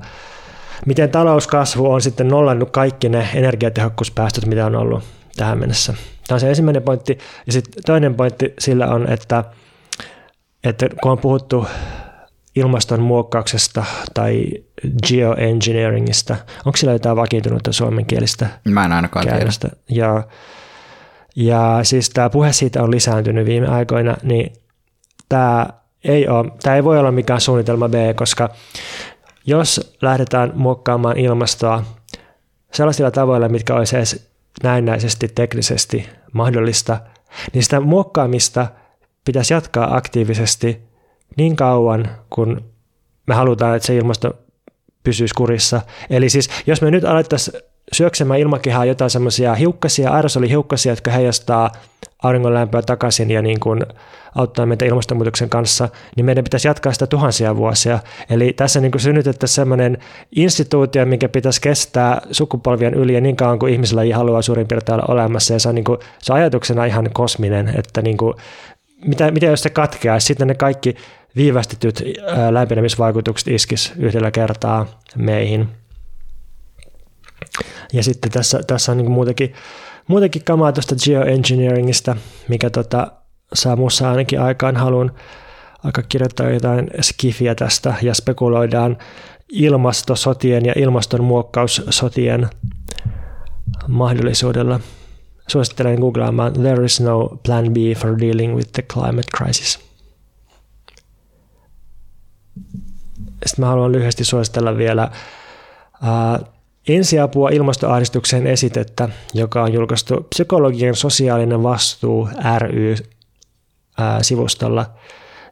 Speaker 2: miten talouskasvu on sitten nollannut kaikki ne energiatehokkuuspäästöt, mitä on ollut tähän mennessä. Tämä on se ensimmäinen pointti. Ja sitten toinen pointti sillä on, että, että kun on puhuttu ilmaston muokkauksesta tai geoengineeringista, onko sillä jotain vakiintunutta suomenkielistä
Speaker 1: Mä en ainakaan käännöstä? tiedä.
Speaker 2: Ja ja siis tämä puhe siitä on lisääntynyt viime aikoina, niin tämä ei, ole, tämä ei voi olla mikään suunnitelma B, koska jos lähdetään muokkaamaan ilmastoa sellaisilla tavoilla, mitkä olisi edes näennäisesti teknisesti mahdollista, niin sitä muokkaamista pitäisi jatkaa aktiivisesti niin kauan, kun me halutaan, että se ilmasto pysyisi kurissa. Eli siis jos me nyt alettaisiin syöksemään ilmakehään jotain semmoisia hiukkasia, aerosolihiukkasia, jotka heijastaa auringonlämpöä takaisin ja niin kuin auttaa meitä ilmastonmuutoksen kanssa, niin meidän pitäisi jatkaa sitä tuhansia vuosia. Eli tässä niin kuin synnytettäisiin semmoinen instituutio, mikä pitäisi kestää sukupolvien yli ja niin kauan kuin ihmisellä ei halua suurin piirtein olla olemassa. Ja se on, niin kuin, se on ajatuksena ihan kosminen, että niin kuin, mitä, mitä jos se katkeaa, sitten ne kaikki viivästetyt lämpenemisvaikutukset iskis yhdellä kertaa meihin. Ja sitten tässä, tässä on niin muutenkin, muutenkin kamaa tuosta geoengineeringista, mikä tota, saa muussa ainakin aikaan halun aika kirjoittaa jotain skifiä tästä ja spekuloidaan ilmastosotien ja ilmastonmuokkaussotien mahdollisuudella. Suosittelen googlaamaan There is no plan B for dealing with the climate crisis. Sitten mä haluan lyhyesti suositella vielä uh, Ensiapua ilmastoahdistukseen esitettä, joka on julkaistu Psykologian sosiaalinen vastuu ry sivustolla.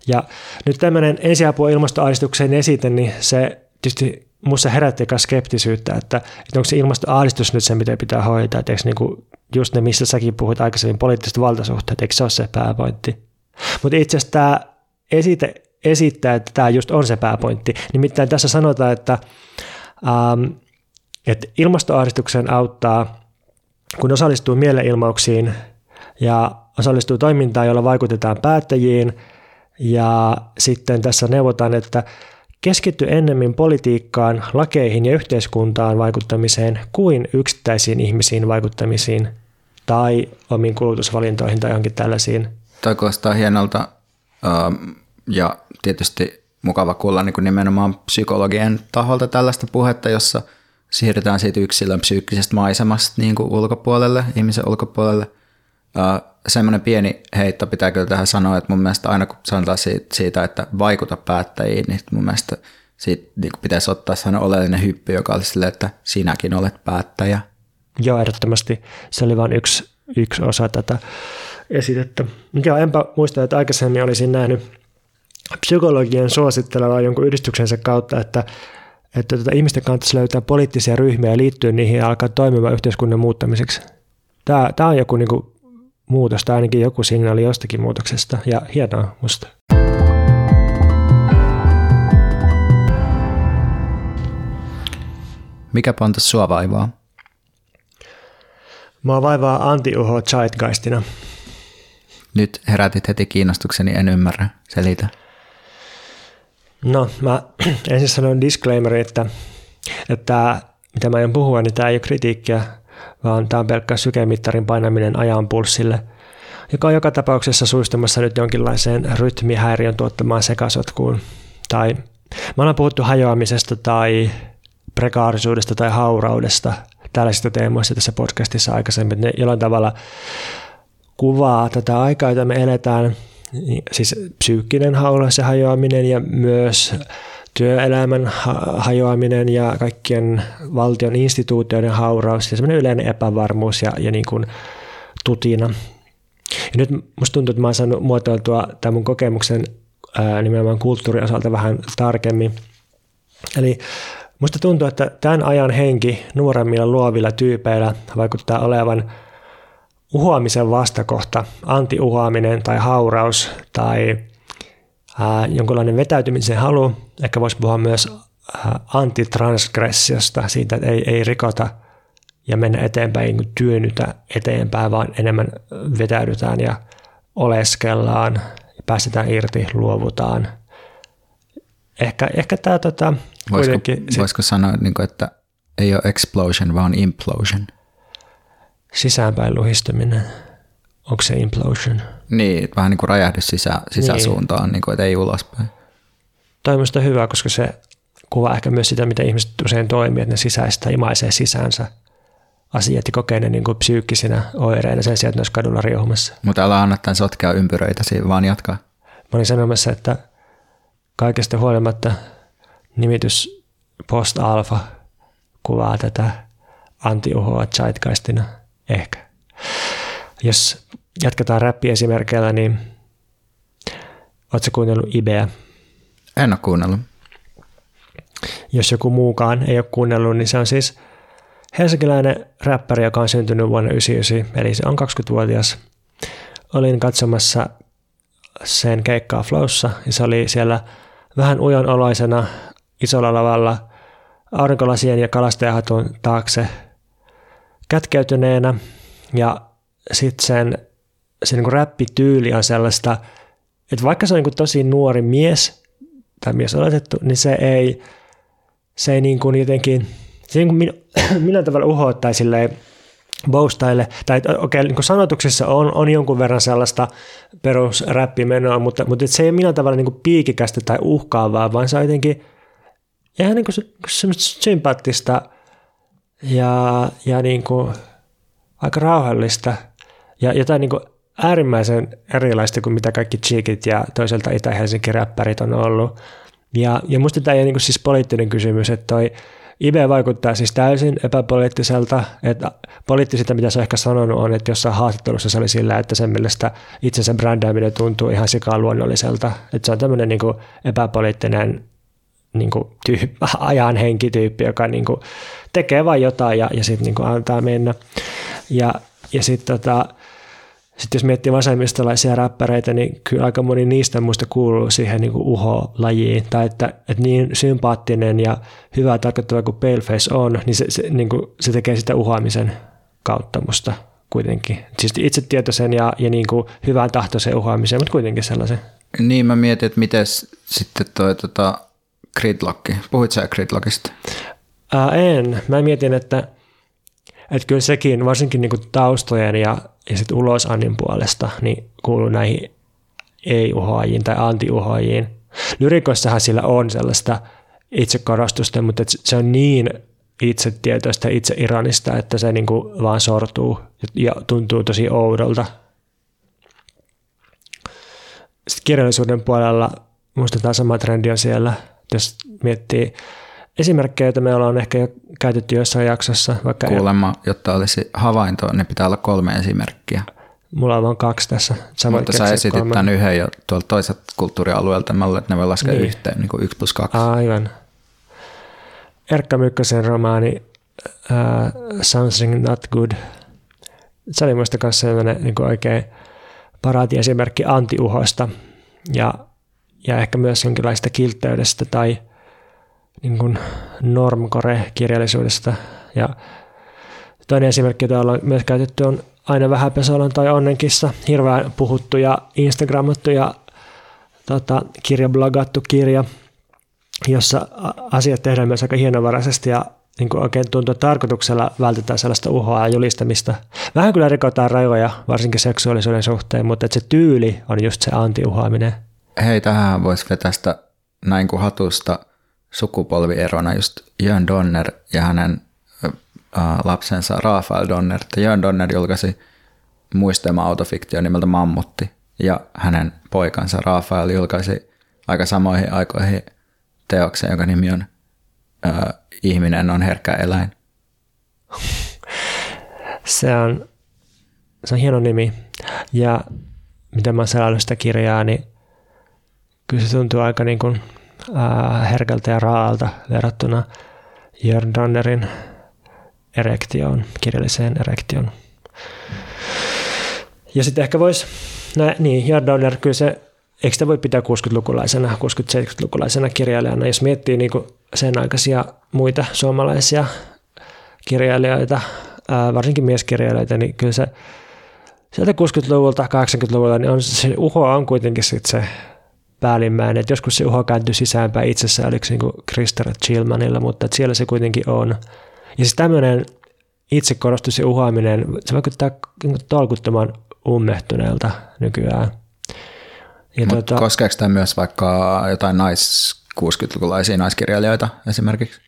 Speaker 2: Ja nyt tämmöinen ensiapua ilmastoahdistukseen esite, niin se tietysti minussa herätti skeptisyyttä, että, että onko se ilmastoahdistus nyt se, mitä pitää hoitaa, että eikö niinku just ne, missä säkin puhuit aikaisemmin, poliittiset valtasuhteet, eikö se ole se pääpointti? Mutta itse asiassa tämä esite esittää, että tämä just on se pääpointti. Nimittäin tässä sanotaan, että ähm, että ilmastoahdistukseen auttaa, kun osallistuu mielenilmauksiin ja osallistuu toimintaan, jolla vaikutetaan päättäjiin. Ja sitten tässä neuvotaan, että keskitty ennemmin politiikkaan, lakeihin ja yhteiskuntaan vaikuttamiseen kuin yksittäisiin ihmisiin vaikuttamisiin tai omiin kulutusvalintoihin tai johonkin tällaisiin.
Speaker 1: Tämä kuulostaa hienolta ähm, ja tietysti mukava kuulla niin nimenomaan psykologien taholta tällaista puhetta, jossa – siirrytään siitä yksilön psyykkisestä maisemasta niin kuin ulkopuolelle, ihmisen ulkopuolelle. Uh, semmoinen pieni heitto pitää kyllä tähän sanoa, että mun mielestä aina kun sanotaan siitä, että vaikuta päättäjiin, niin mun mielestä siitä niin kuin pitäisi ottaa sellainen oleellinen hyppy, joka olisi sille, että sinäkin olet päättäjä.
Speaker 2: Joo, ehdottomasti. Se oli vain yksi, yksi osa tätä esitettä. Joo, enpä muista, että aikaisemmin olisin nähnyt psykologian suositteleva jonkun yhdistyksensä kautta, että että tuota, ihmisten kannattaisi löytää poliittisia ryhmiä ja liittyä niihin ja alkaa toimimaan yhteiskunnan muuttamiseksi. Tämä, tämä on joku niin kuin, muutos, tai ainakin joku signaali jostakin muutoksesta, ja hienoa musta.
Speaker 1: Mikä pantas sua vaivaa?
Speaker 2: Mua vaivaa anti-uho zeitgeistina.
Speaker 1: Nyt herätit heti kiinnostukseni, en ymmärrä. Selitä.
Speaker 2: No, mä ensin sanon disclaimer, että, että mitä mä en puhua, niin tämä ei ole kritiikkiä, vaan tämä on pelkkä sykemittarin painaminen ajan pulssille, joka on joka tapauksessa suistumassa nyt jonkinlaiseen rytmihäiriön tuottamaan sekasotkuun. Tai me ollaan puhuttu hajoamisesta tai prekaarisuudesta tai hauraudesta, tällaisista teemoista tässä podcastissa aikaisemmin. Ne jollain tavalla kuvaa tätä aikaa, jota me eletään, siis psyykkinen hauraus ja hajoaminen ja myös työelämän hajoaminen ja kaikkien valtion instituutioiden hauraus ja semmoinen yleinen epävarmuus ja, ja niin kuin tutina. Ja nyt musta tuntuu, että mä oon saanut muotoiltua tämän mun kokemuksen ää, nimenomaan kulttuurin osalta vähän tarkemmin. Eli musta tuntuu, että tämän ajan henki nuoremmilla luovilla tyypeillä vaikuttaa olevan uhoamisen vastakohta, antiuhoaminen tai hauraus tai ää, jonkinlainen vetäytymisen halu. Ehkä voisi puhua myös ää, antitransgressiosta, siitä, että ei, ei rikota ja mennä eteenpäin, niin työnnytä eteenpäin, vaan enemmän vetäydytään ja oleskellaan, ja päästetään irti, luovutaan. Ehkä, ehkä tämä tota,
Speaker 1: voisiko, voisiko sanoa, niin kuin, että ei ole explosion, vaan implosion?
Speaker 2: Sisäänpäin luhistuminen. Onko se implosion?
Speaker 1: Niin, vähän niin kuin räjähdys sisä, sisäsuuntaan, niin. Niin kuin, että ei ulospäin.
Speaker 2: Toi on hyvä, koska se kuvaa ehkä myös sitä, miten ihmiset usein toimii, että ne sisäistä imaisee sisäänsä asiat ja kokee ne niin kuin psyykkisinä oireina sen sijaan, että ne olisi kadulla riehumassa.
Speaker 1: Mutta älä anna tämän sotkea ympyröitä, vaan jatkaa.
Speaker 2: Mä olin sanomassa, että kaikesta huolimatta nimitys post-alfa kuvaa tätä antiuhoa zeitgeistina ehkä. Jos jatketaan räppiesimerkkeillä, niin oletko kuunnellut Ibeä?
Speaker 1: En ole kuunnellut.
Speaker 2: Jos joku muukaan ei ole kuunnellut, niin se on siis helsinkiläinen räppäri, joka on syntynyt vuonna 1999, eli se on 20-vuotias. Olin katsomassa sen keikkaa Flowssa, ja se oli siellä vähän ujonoloisena isolla lavalla aurinkolasien ja kalastajahatun taakse kätkeytyneenä, ja sitten sen, se niin räppityyli on sellaista, että vaikka se on niin tosi nuori mies tai mies oletettu, niin se ei, se ei niin kuin jotenkin, se ei niin kuin millään tavalla uhoa tai silleen boustaille, tai okei, okay, niin sanotuksessa on, on jonkun verran sellaista perusräppimenoa, mutta, mutta se ei ole millään tavalla niin piikikästä tai uhkaavaa, vaan se on jotenkin ihan niin kuin semmoista sympaattista ja, ja niin kuin aika rauhallista ja jotain niin kuin äärimmäisen erilaista kuin mitä kaikki cheekit ja toiselta Itä-Helsinki räppärit on ollut. Ja, ja musta tämä ei ole niin kuin siis poliittinen kysymys, että toi IB vaikuttaa siis täysin epäpoliittiselta, että poliittisinta, mitä on ehkä sanonut, on, että jossain haastattelussa se oli sillä, että sen mielestä itsensä brändääminen tuntuu ihan sikaan luonnolliselta. Että se on tämmöinen niin kuin epäpoliittinen niin kuin tyyppi, ajan henkityyppi, joka niin kuin tekee vain jotain ja, ja sitten niin antaa mennä. Ja, ja sitten tota, sitten jos miettii vasemmistolaisia räppäreitä, niin kyllä aika moni niistä muista kuuluu siihen niin kuin uho-lajiin. Tai että, että niin sympaattinen ja hyvä tarkoittava kuin Paleface on, niin se, se, niin kuin, se tekee sitä uhoamisen kautta musta kuitenkin. Siis itsetietoisen ja, ja niin kuin hyvän tahtoisen uhoamisen, mutta kuitenkin sellaisen.
Speaker 1: Niin, mä mietin, että miten sitten toi tota, gridlocki. Puhuit sä gridlockista?
Speaker 2: Ää, en. Mä mietin, että, että kyllä sekin, varsinkin niin kuin taustojen ja ja sitten ulosannin puolesta niin kuuluu näihin ei-uhoajiin tai anti-uhoajiin. Lyrikoissahan sillä on sellaista itsekorostusta, mutta se on niin itsetietoista ja itse ironista, että se niin kuin vaan sortuu ja tuntuu tosi oudolta. Sitten kirjallisuuden puolella tämä sama trendi on siellä, jos miettii esimerkkejä, joita me ollaan ehkä jo käytetty jossain jaksossa. Vaikka
Speaker 1: Kuulemma, jotta olisi havainto, niin pitää olla kolme esimerkkiä.
Speaker 2: Mulla on vain kaksi tässä.
Speaker 1: Samoin Mutta sä esitit kolme. tämän yhden jo tuolta toiselta kulttuurialueelta. Mä luulen, että ne voi laskea niin. yhteen, niin kuin yksi plus kaksi.
Speaker 2: Aivan. Erkka Mykkäsen romaani uh, Something Not Good. Se oli muista kanssa sellainen niin kuin oikein paraatiesimerkki antiuhosta ja, ja ehkä myös jonkinlaista kiltteydestä tai – niin kuin normcore-kirjallisuudesta. Ja toinen esimerkki, jota ollaan myös käytetty, on Aina vähän Pesolan tai Onnenkissa, hirveän puhuttu ja Instagramattu ja tota, kirja, blogattu kirja, jossa asiat tehdään myös aika hienovaraisesti ja niin kuin oikein tuntuu, että tarkoituksella vältetään sellaista uhoa ja julistamista. Vähän kyllä rikotaan rajoja, varsinkin seksuaalisuuden suhteen, mutta että se tyyli on just se anti-uhoaminen.
Speaker 1: Hei, tähän voisi vetää sitä näin kuin hatusta sukupolvierona just Jön Donner ja hänen lapsensa Rafael Donner. Jön Donner julkaisi muistelma autofiktio nimeltä Mammutti ja hänen poikansa Rafael julkaisi aika samoihin aikoihin teoksen, jonka nimi on äh, Ihminen on herkkä eläin.
Speaker 2: Se on, se on hieno nimi. Ja mitä mä oon sitä kirjaa, niin kyllä se tuntuu aika niin kuin, ää, herkältä ja raalta verrattuna Jörn Donnerin erektioon, kirjalliseen erektioon. Ja sitten ehkä voisi, niin, Jörn Donner, kyllä se, eikö sitä voi pitää 60-lukulaisena, 60-70-lukulaisena kirjailijana, jos miettii niin kuin sen aikaisia muita suomalaisia kirjailijoita, ää, varsinkin mieskirjailijoita, niin kyllä se sieltä 60-luvulta, 80-luvulta, niin on, se uho on kuitenkin se päällimmäinen. Et joskus se uho kääntyi sisäänpäin itsessään, oliko se niin Christer Chilmanilla, mutta et siellä se kuitenkin on. Ja siis tämmöinen itsekorostus ja uhoaminen, se vaikuttaa niin tolkuttoman ummehtuneelta nykyään.
Speaker 1: Ja tuota, koskeeko tämä myös vaikka jotain nais 60-lukulaisia naiskirjailijoita esimerkiksi?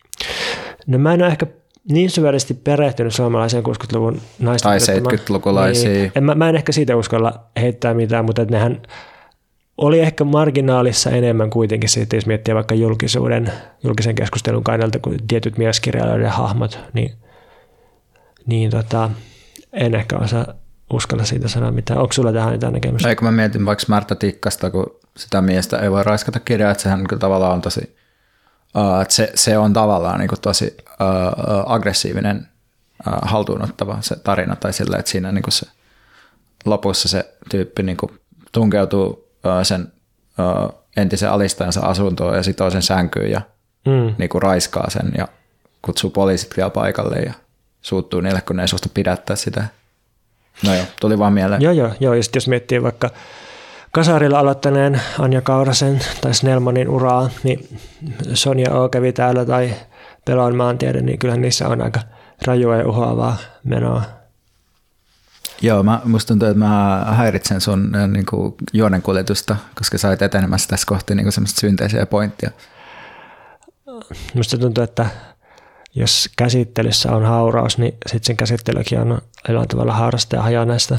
Speaker 2: No mä en ole ehkä niin syvällisesti perehtynyt suomalaiseen 60-luvun naisten
Speaker 1: Tai 70-lukulaisia. Niin,
Speaker 2: en, mä, mä en ehkä siitä uskalla heittää mitään, mutta nehän oli ehkä marginaalissa enemmän kuitenkin siitä, jos miettii vaikka julkisuuden, julkisen keskustelun kannalta, kuin tietyt mieskirjailijoiden hahmot, niin, niin tota, en ehkä osaa uskalla siitä sanoa mitään. Onko sulla tähän jotain näkemystä?
Speaker 1: Eikö mä mietin vaikka Märtä Tikkasta, kun sitä miestä ei voi raiskata kirjaa, että sehän kyllä tavallaan on tosi, uh, että se, se on tavallaan niin tosi uh, aggressiivinen uh, haltuunottava se tarina, tai sillä, että siinä niin se lopussa se tyyppi niin tunkeutuu sen entisen alistajansa asuntoon ja sitoo sen sänkyyn ja mm. niin kuin raiskaa sen ja kutsuu poliisit vielä paikalle ja suuttuu niille, kun ne ei suostu pidättää sitä. No joo, tuli vaan mieleen.
Speaker 2: Joo, joo, joo. Ja sitten jos miettii vaikka kasarilla aloittaneen Anja Kaurasen tai Snellmanin uraa, niin Sonja O kävi täällä tai Pelon maantiede, niin kyllä niissä on aika rajua ja uhoavaa menoa.
Speaker 1: Joo, mä, musta tuntuu, että mä häiritsen sun äh, niin kuin, juonenkuljetusta, koska sä olet etenemässä tässä kohti niin semmoista synteisiä pointtia.
Speaker 2: Musta tuntuu, että jos käsittelyssä on hauraus, niin sitten sen käsittelykin on jollain tavalla haurasta ja hajoneesta.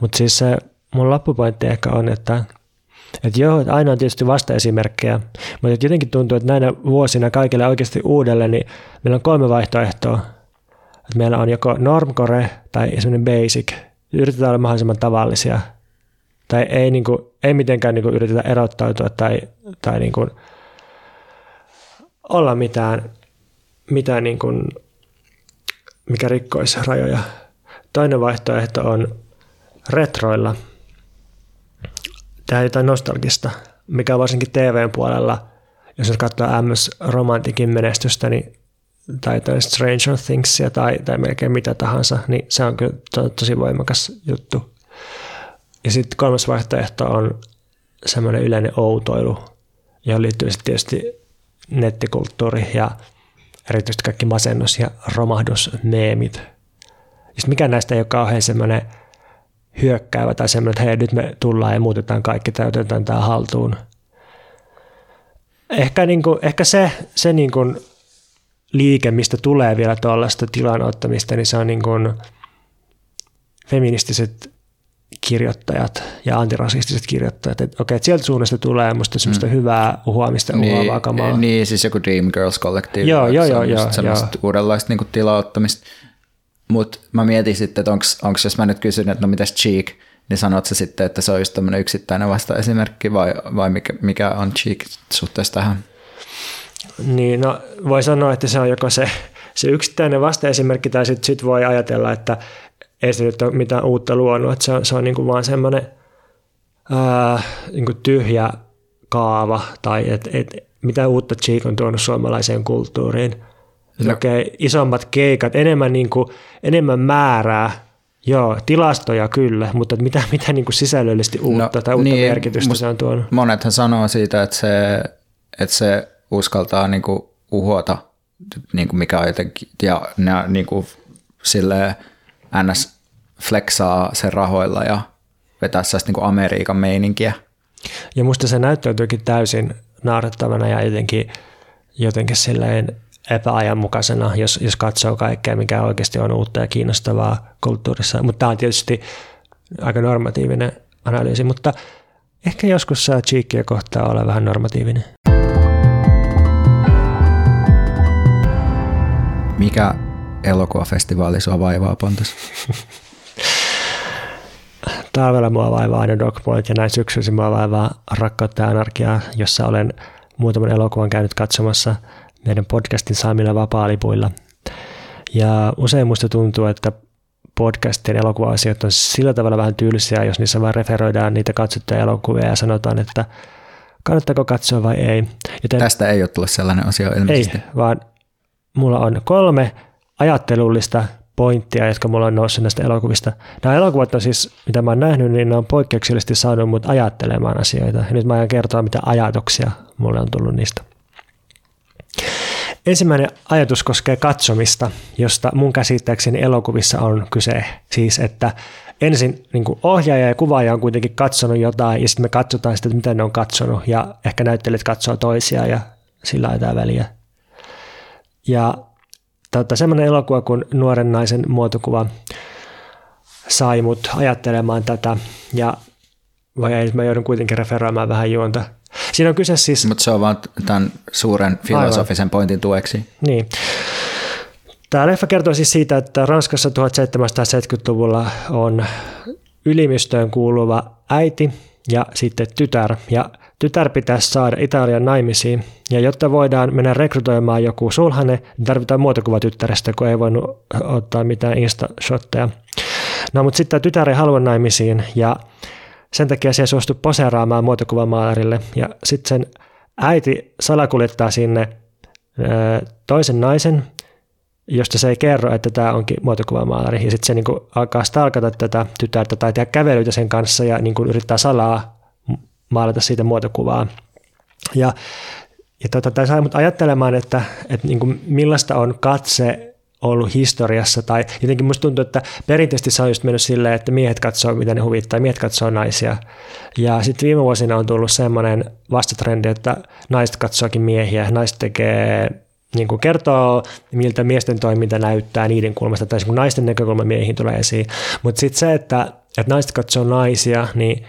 Speaker 2: Mutta siis se mun loppupointti ehkä on, että että joo, että aina on tietysti vastaesimerkkejä, mutta jotenkin tuntuu, että näinä vuosina kaikille oikeasti uudelle, niin meillä on kolme vaihtoehtoa. Että meillä on joko normcore tai semmoinen basic. Yritetään olla mahdollisimman tavallisia. Tai ei, niin kuin, ei mitenkään niin kuin yritetä erottautua tai, tai niin kuin olla mitään mitään niin kuin, mikä rikkoisi rajoja. Toinen vaihtoehto on retroilla. Tehdään jotain nostalgista, mikä varsinkin TVn puolella, jos katsoo MS Romantikin menestystä, niin tai Stranger Thingsia tai, tai melkein mitä tahansa, niin se on kyllä to, tosi voimakas juttu. Ja sitten kolmas vaihtoehto on semmoinen yleinen outoilu, johon liittyy sitten tietysti nettikulttuuri ja erityisesti kaikki masennus- ja romahdusmeemit. Sitten mikä näistä ei ole kauhean semmoinen hyökkäävä tai semmoinen, että hei nyt me tullaan ja muutetaan kaikki tai otetaan tämä haltuun. Ehkä, niin kuin, ehkä se, se niin kuin liike, mistä tulee vielä tuollaista tilan ottamista, niin se on niin kuin feministiset kirjoittajat ja antirasistiset kirjoittajat. Että okei, että sieltä suunnasta tulee musta semmoista mm. hyvää uhoamista niin, uhoavaa kamaa.
Speaker 1: Niin, siis joku Dreamgirls Collective.
Speaker 2: Joo, joo, joo. joo
Speaker 1: joo. uudenlaista niin tilauttamista. Mutta mä mietin sitten, että onko jos mä nyt kysyn, että no mitäs Cheek, niin sanot sä sitten, että se on just tämmöinen yksittäinen vasta-esimerkki vai, vai mikä, mikä on Cheek suhteessa tähän?
Speaker 2: Niin, no voi sanoa, että se on joko se, se yksittäinen vasta-esimerkki tai sitten sit voi ajatella, että ei se nyt ole mitään uutta luonut, että se on, se on niin kuin vaan semmoinen ää, niin kuin tyhjä kaava tai et, et, mitä uutta Cheek on tuonut suomalaiseen kulttuuriin. No. Okei, isommat keikat, enemmän, niin kuin, enemmän määrää Joo, tilastoja kyllä, mutta mitä, mitä niin kuin sisällöllisesti uutta no, tai uutta niin, merkitystä se on tuonut?
Speaker 1: Monethan sanoo siitä, että se, että se uskaltaa niin kuin uhota, niin kuin mikä on jotenkin, ja ne niin kuin silleen ns flexaa sen rahoilla ja vetää sellaista niin kuin Amerikan meininkiä.
Speaker 2: Ja musta se näyttäytyykin täysin naarattavana ja jotenkin, jotenkin silleen epäajanmukaisena, jos, jos katsoo kaikkea, mikä oikeasti on uutta ja kiinnostavaa kulttuurissa. Mutta tämä on tietysti aika normatiivinen analyysi, mutta ehkä joskus saa cheekia kohtaa olla vähän normatiivinen.
Speaker 1: Mikä elokuvafestivaali sua vaivaa, Pontus?
Speaker 2: Talvella mua vaivaa aina Dogpoint ja näin syksyisin mua vaivaa Rakkautta ja anarkiaa, jossa olen muutaman elokuvan käynyt katsomassa meidän podcastin saamilla vapaalipuilla. Ja usein musta tuntuu, että podcastin elokuva-asiat on sillä tavalla vähän tylsiä, jos niissä vaan referoidaan niitä katsottuja elokuvia ja sanotaan, että kannattaako katsoa vai ei.
Speaker 1: Joten, Tästä ei ole tullut sellainen osio ilmeisesti.
Speaker 2: Ei, vaan mulla on kolme ajattelullista pointtia, jotka mulla on noussut näistä elokuvista. Nämä elokuvat on siis, mitä mä oon nähnyt, niin ne on poikkeuksellisesti saanut mut ajattelemaan asioita. Ja nyt mä aion kertoa, mitä ajatuksia mulle on tullut niistä. Ensimmäinen ajatus koskee katsomista, josta mun käsittääkseni elokuvissa on kyse. Siis, että ensin niin ohjaaja ja kuvaaja on kuitenkin katsonut jotain, ja sitten me katsotaan sitä, että miten ne on katsonut, ja ehkä näyttelijät katsoo toisia, ja sillä on jotain väliä. Ja tota, semmoinen elokuva kuin Nuoren naisen muotokuva sai mut ajattelemaan tätä, ja vai ei, mä joudun kuitenkin referoimaan vähän juonta. Siinä on kyse siis...
Speaker 1: Mutta se on vaan tämän suuren filosofisen Aivan. pointin tueksi.
Speaker 2: Niin. Tämä leffa kertoo siis siitä, että Ranskassa 1770-luvulla on ylimistöön kuuluva äiti ja sitten tytär. Ja tytär pitäisi saada Italian naimisiin. Ja jotta voidaan mennä rekrytoimaan joku sulhane, niin tarvitaan muotokuva tyttärestä, kun ei voinut ottaa mitään insta-shotteja. No mutta sitten tytär ei halua naimisiin ja sen takia se ei suostu poseeraamaan muotokuvamaalarille. Ja sitten sen äiti salakuljettaa sinne toisen naisen, josta se ei kerro, että tämä onkin muotokuvamaalari. Ja sitten se niinku alkaa stalkata tätä tytärtä tai tehdä kävelyitä sen kanssa ja niinku yrittää salaa maalata siitä muotokuvaa. Ja, ja tota, tämä sai mut ajattelemaan, että, että niinku millaista on katse ollut historiassa, tai jotenkin musta tuntuu, että perinteisesti se on just mennyt silleen, että miehet katsoo, mitä ne huvittaa, miehet katsoo naisia. Ja sitten viime vuosina on tullut semmoinen vastatrendi, että naiset katsookin miehiä, naiset tekee niin kuin kertoo, miltä miesten toiminta näyttää niiden kulmasta, tai kun naisten näkökulma miehiin tulee esiin. Mutta sitten se, että, että naiset katsoo naisia, niin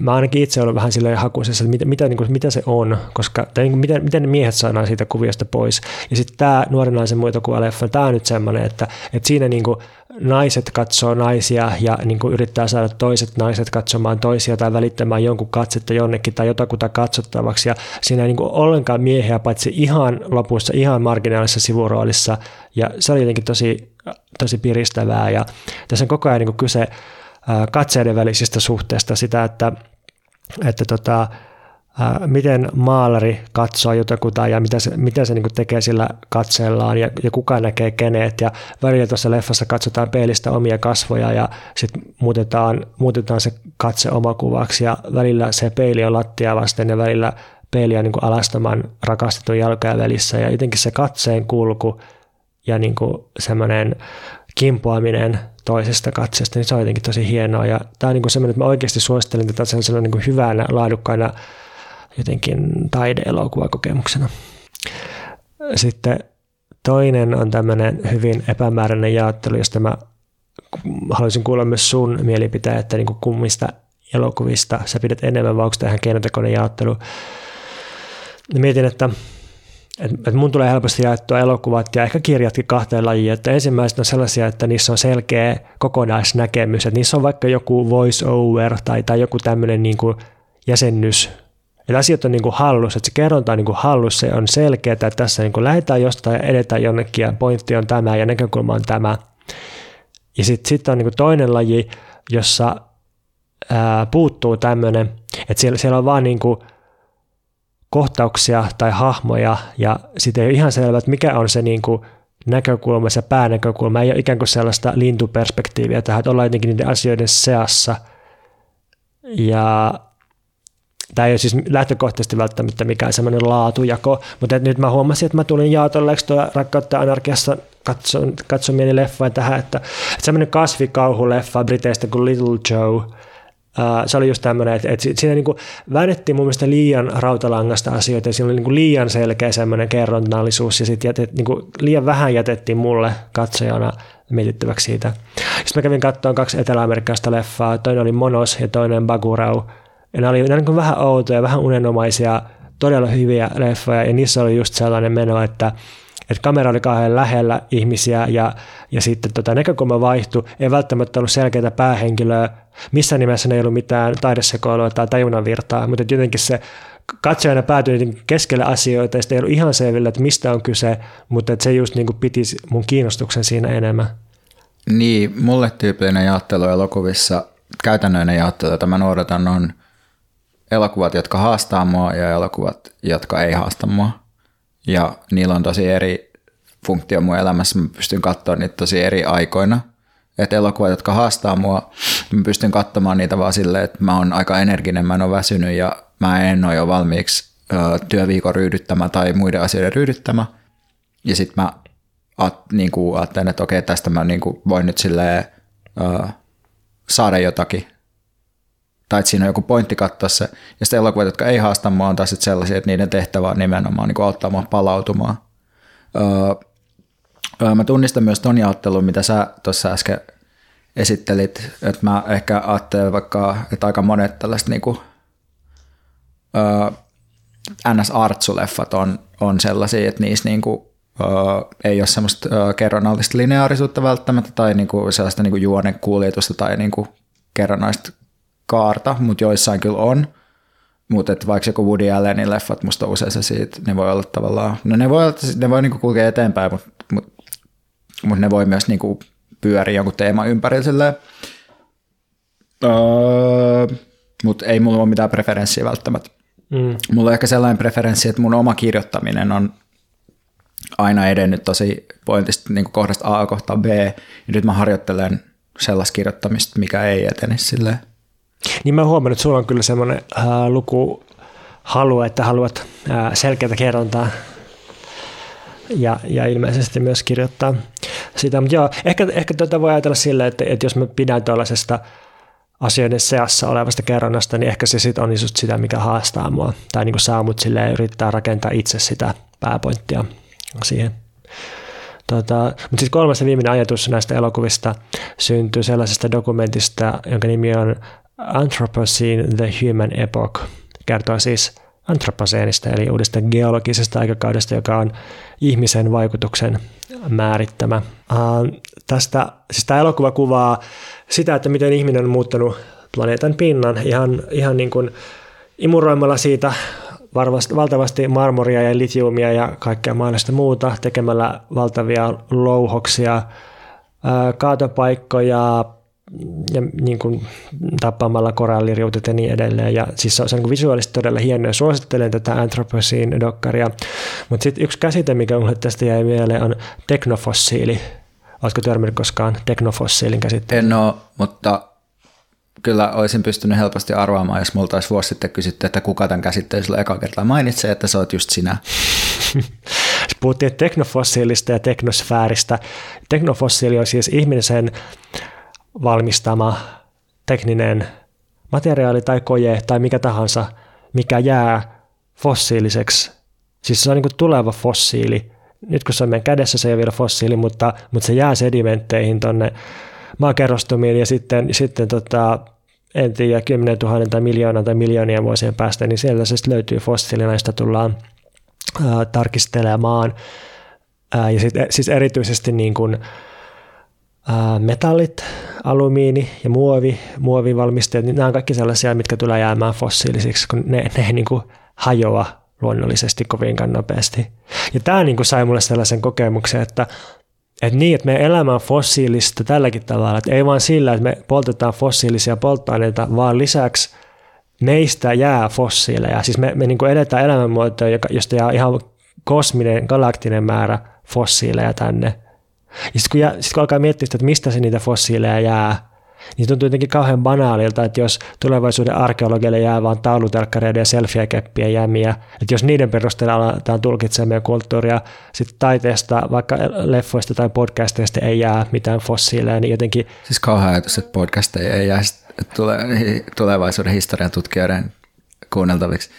Speaker 2: mä ainakin itse olen vähän silleen hakuisessa, että mitä, mitä, niin kuin, mitä se on, koska, tai niin kuin, miten, miten ne miehet saadaan siitä kuviosta pois. Ja sitten tämä nuoren naisen muita kuin leffa, tämä on nyt semmoinen, että, että siinä niin kuin, naiset katsoo naisia ja niin kuin, yrittää saada toiset naiset katsomaan toisia tai välittämään jonkun katsetta jonnekin tai jotakuta katsottavaksi. Ja siinä ei niin kuin, ollenkaan miehiä, paitsi ihan lopussa, ihan marginaalisessa sivuroolissa. Ja se oli jotenkin tosi, tosi piristävää. Ja tässä on koko ajan niin kuin, kyse katseiden välisistä suhteista, sitä, että, että tota, miten maalari katsoo jotakuta ja mitä se, mitä se niin tekee sillä katseellaan ja, ja kuka näkee kenet. Ja välillä tuossa leffassa katsotaan peilistä omia kasvoja ja sitten muutetaan, muutetaan se katse omakuvaksi ja välillä se peili on lattia vasten ja välillä peili on niin alastaman rakastetun jalkoja välissä ja jotenkin se katseen kulku ja niin semmoinen kimpoaminen toisesta katseesta, niin se on jotenkin tosi hienoa. Ja tämä on niin semmoinen, että mä oikeasti suosittelen tätä sellaisena niin hyvänä, laadukkaana jotenkin taideelokuvakokemuksena. Sitten toinen on tämmöinen hyvin epämääräinen jaottelu, josta mä haluaisin kuulla myös sun mielipiteen, että niin kummista elokuvista sä pidät enemmän, vai onko tämä ihan keinotekoinen jaottelu. Mietin, että et, et mun tulee helposti jaettua elokuvat ja ehkä kirjatkin kahteen lajiin, että ensimmäiset on sellaisia, että niissä on selkeä kokonaisnäkemys, että niissä on vaikka joku voice over tai, tai joku tämmöinen niin kuin jäsennys, että asiat on niin kuin hallus, että se kerronta on niin kuin hallus, se on selkeää, että tässä niin kuin lähdetään jostain ja edetään jonnekin ja pointti on tämä ja näkökulma on tämä. Ja sitten sit on niin kuin toinen laji, jossa ää, puuttuu tämmöinen, että siellä, siellä on vaan niin kuin kohtauksia tai hahmoja ja sitten ei ole ihan selvä, että mikä on se niin kuin näkökulma, se päänäkökulma, ei ole ikään kuin sellaista lintuperspektiiviä tähän, että ollaan jotenkin niiden asioiden seassa. Ja tämä ei ole siis lähtökohtaisesti välttämättä mikään semmoinen laatujako, mutta nyt mä huomasin, että mä tulin jaotolleeksi tuo Rakkautta anarkiassa katsomieni leffa tähän, että, että semmoinen kasvikauhuleffa Briteistä kuin Little Joe, se oli just tämmöinen, että, että siinä niin väännettiin mun mielestä liian rautalangasta asioita ja siinä oli niin liian selkeä semmoinen kerronnallisuus ja sitten jätet, niin liian vähän jätettiin mulle katsojana mietittäväksi siitä. Sitten mä kävin katsomaan kaksi etelä-amerikkalaista leffaa, toinen oli Monos ja toinen Bagurau. Ja nämä oli, nämä niin vähän outoja, vähän unenomaisia, todella hyviä leffoja ja niissä oli just sellainen meno, että että kamera oli kauhean lähellä ihmisiä ja, ja sitten tota, näkökulma vaihtui. Ei välttämättä ollut selkeää päähenkilöä. Missään nimessä ne ei ollut mitään taidesekoilua tai tajunnanvirtaa, mutta jotenkin se katsojana päätyi keskelle asioita ja ei ollut ihan selvillä, että mistä on kyse, mutta että se just niin kuin piti mun kiinnostuksen siinä enemmän.
Speaker 1: Niin, mulle tyypillinen jaottelu elokuvissa, käytännöinen jaottelu, jota mä noudatan, on elokuvat, jotka haastaa mua ja elokuvat, jotka ei haasta mua ja niillä on tosi eri funktio mun elämässä. Mä pystyn katsoa niitä tosi eri aikoina. Että elokuvat, jotka haastaa mua, mä pystyn katsomaan niitä vaan silleen, että mä oon aika energinen, mä en ole väsynyt ja mä en ole jo valmiiksi ö, työviikon ryydyttämä tai muiden asioiden ryydyttämä. Ja sitten mä at, niin kuin ajattelen, että okei, tästä mä niin kuin voin nyt silleen, ö, saada jotakin tai että siinä on joku pointti katsoa se. Ja sitten elokuvat, jotka ei haasta mua, on taas sellaisia, että niiden tehtävä on nimenomaan niin auttaa mua palautumaan. Öö, mä tunnistan myös ton jaottelun, mitä sä tuossa äsken esittelit, että mä ehkä ajattelen vaikka, että aika monet tällaiset niin kuin, öö, ns. artsuleffat on, on sellaisia, että niissä niin kuin, öö, ei ole semmoista öö, kerronnallista lineaarisuutta välttämättä tai niin kuin sellaista niin kuin juonen kuljetusta tai niin kuin kerronnaista kaarta, mutta joissain kyllä on. Mutta vaikka joku Woody Allenin leffat, musta usein se siitä, ne voi olla tavallaan, no ne voi, olla, ne voi niinku kulkea eteenpäin, mutta mut, mut ne voi myös niinku pyöriä jonkun teeman ympärillä silleen. Öö, mutta ei mulla ole mitään preferenssiä välttämättä. Mm. Mulla on ehkä sellainen preferenssi, että mun oma kirjoittaminen on aina edennyt tosi pointista niin kohdasta A kohtaan B, ja nyt mä harjoittelen sellaista kirjoittamista, mikä ei etene silleen.
Speaker 2: Niin mä huomannut, että sulla on kyllä semmoinen äh, lukuhalu, että haluat äh, selkeää kerrontaa ja, ja ilmeisesti myös kirjoittaa sitä. Mutta joo, ehkä, ehkä tätä voi ajatella silleen, että, että jos mä pidän tuollaisesta asioiden seassa olevasta kerronnasta, niin ehkä se sitten on just sitä, mikä haastaa mua. Tai niin kuin saa mut silleen yrittää rakentaa itse sitä pääpointtia siihen. Tota, mutta sitten kolmas ja viimeinen ajatus näistä elokuvista syntyy sellaisesta dokumentista, jonka nimi on Anthropocene The Human Epoch kertoo siis antroposeenista eli uudesta geologisesta aikakaudesta, joka on ihmisen vaikutuksen määrittämä. Uh, tästä, siis tämä elokuva kuvaa sitä, että miten ihminen on muuttanut planeetan pinnan ihan, ihan niin kuin imuroimalla siitä varmasti, valtavasti marmoria ja litiumia ja kaikkea mahdollista muuta, tekemällä valtavia louhoksia, kaatopaikkoja, ja niin kuin tappamalla koralliriutit ja niin edelleen. Ja siis se on, se on visuaalisesti todella hieno ja suosittelen tätä Anthropocene-dokkaria. Mutta sitten yksi käsite, mikä minulle tästä jäi mieleen, on teknofossiili. Oletko törmännyt koskaan teknofossiilin käsitteen?
Speaker 1: En ole, mutta kyllä olisin pystynyt helposti arvaamaan, jos multa olisi vuosi sitten kysytty, että kuka tämän käsitteen sulle eka kertaa mainitsee, että se oot just sinä.
Speaker 2: Puhuttiin teknofossiilista ja teknosfääristä. Teknofossiili on siis ihmisen valmistama tekninen materiaali tai koje tai mikä tahansa, mikä jää fossiiliseksi. Siis se on niin tuleva fossiili. Nyt kun se on meidän kädessä, se ei ole vielä fossiili, mutta, mutta se jää sedimentteihin tuonne maakerrostumiin ja sitten, sitten tota, en tiedä, 10 000 tai miljoonan tai miljoonien vuosien päästä, niin siellä se löytyy fossiilina, josta tullaan ää, tarkistelemaan. Ää, ja sit, siis erityisesti niin kuin, metallit, alumiini ja muovi, muovivalmisteet, niin nämä on kaikki sellaisia, mitkä tulee jäämään fossiilisiksi, kun ne, ne ei niin kuin hajoa luonnollisesti kovinkaan nopeasti. Ja tämä niin kuin sai mulle sellaisen kokemuksen, että, että niin, että me elämä on fossiilista tälläkin tavalla, että ei vaan sillä, että me poltetaan fossiilisia polttoaineita, vaan lisäksi meistä jää fossiileja. Siis me, me niin kuin eletään elämänmuotoa, josta jää ihan kosminen, galaktinen määrä fossiileja tänne. Ja sitten kun, sit kun alkaa miettiä sitä, että mistä se niitä fossiileja jää, niin tuntuu jotenkin kauhean banaalilta, että jos tulevaisuuden arkeologialle jää vain taulutelkkareiden ja selfie-keppien jämiä, että jos niiden perusteella aletaan tulkitsemaan meidän kulttuuria, sitten taiteesta, vaikka leffoista tai podcasteista ei jää mitään fossiileja, niin jotenkin...
Speaker 1: Siis kauhean ajatus, että podcasteja ei jää tule, tulevaisuuden historian tutkijoiden kuunneltaviksi.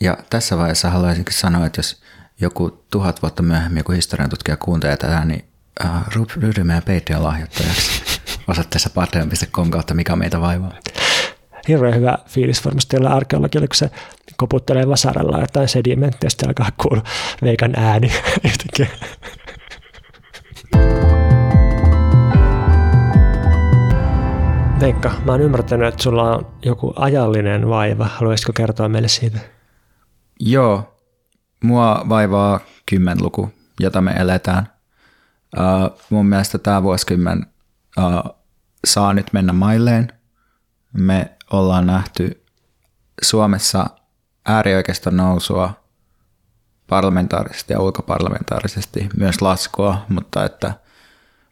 Speaker 1: Ja tässä vaiheessa haluaisinkin sanoa, että jos joku tuhat vuotta myöhemmin joku historian tutkija kuuntelee tätä, niin uh, ryhdy meidän Patreon-lahjoittajaksi osoitteessa patreon.com kautta mikä meitä vaivaa.
Speaker 2: Hirveän hyvä fiilis varmasti olla arkeologilla, kun se koputtelee vasaralla jotain sedimenttiä, sitten alkaa kuulla veikan ääni Veikka, mä oon ymmärtänyt, että sulla on joku ajallinen vaiva. Haluaisitko kertoa meille siitä?
Speaker 1: Joo, mua vaivaa kymmenluku, jota me eletään. Uh, mun mielestä tämä vuosikymmen uh, saa nyt mennä mailleen. Me ollaan nähty Suomessa äärioikeiston nousua parlamentaarisesti ja ulkoparlamentaarisesti, myös laskua, mutta että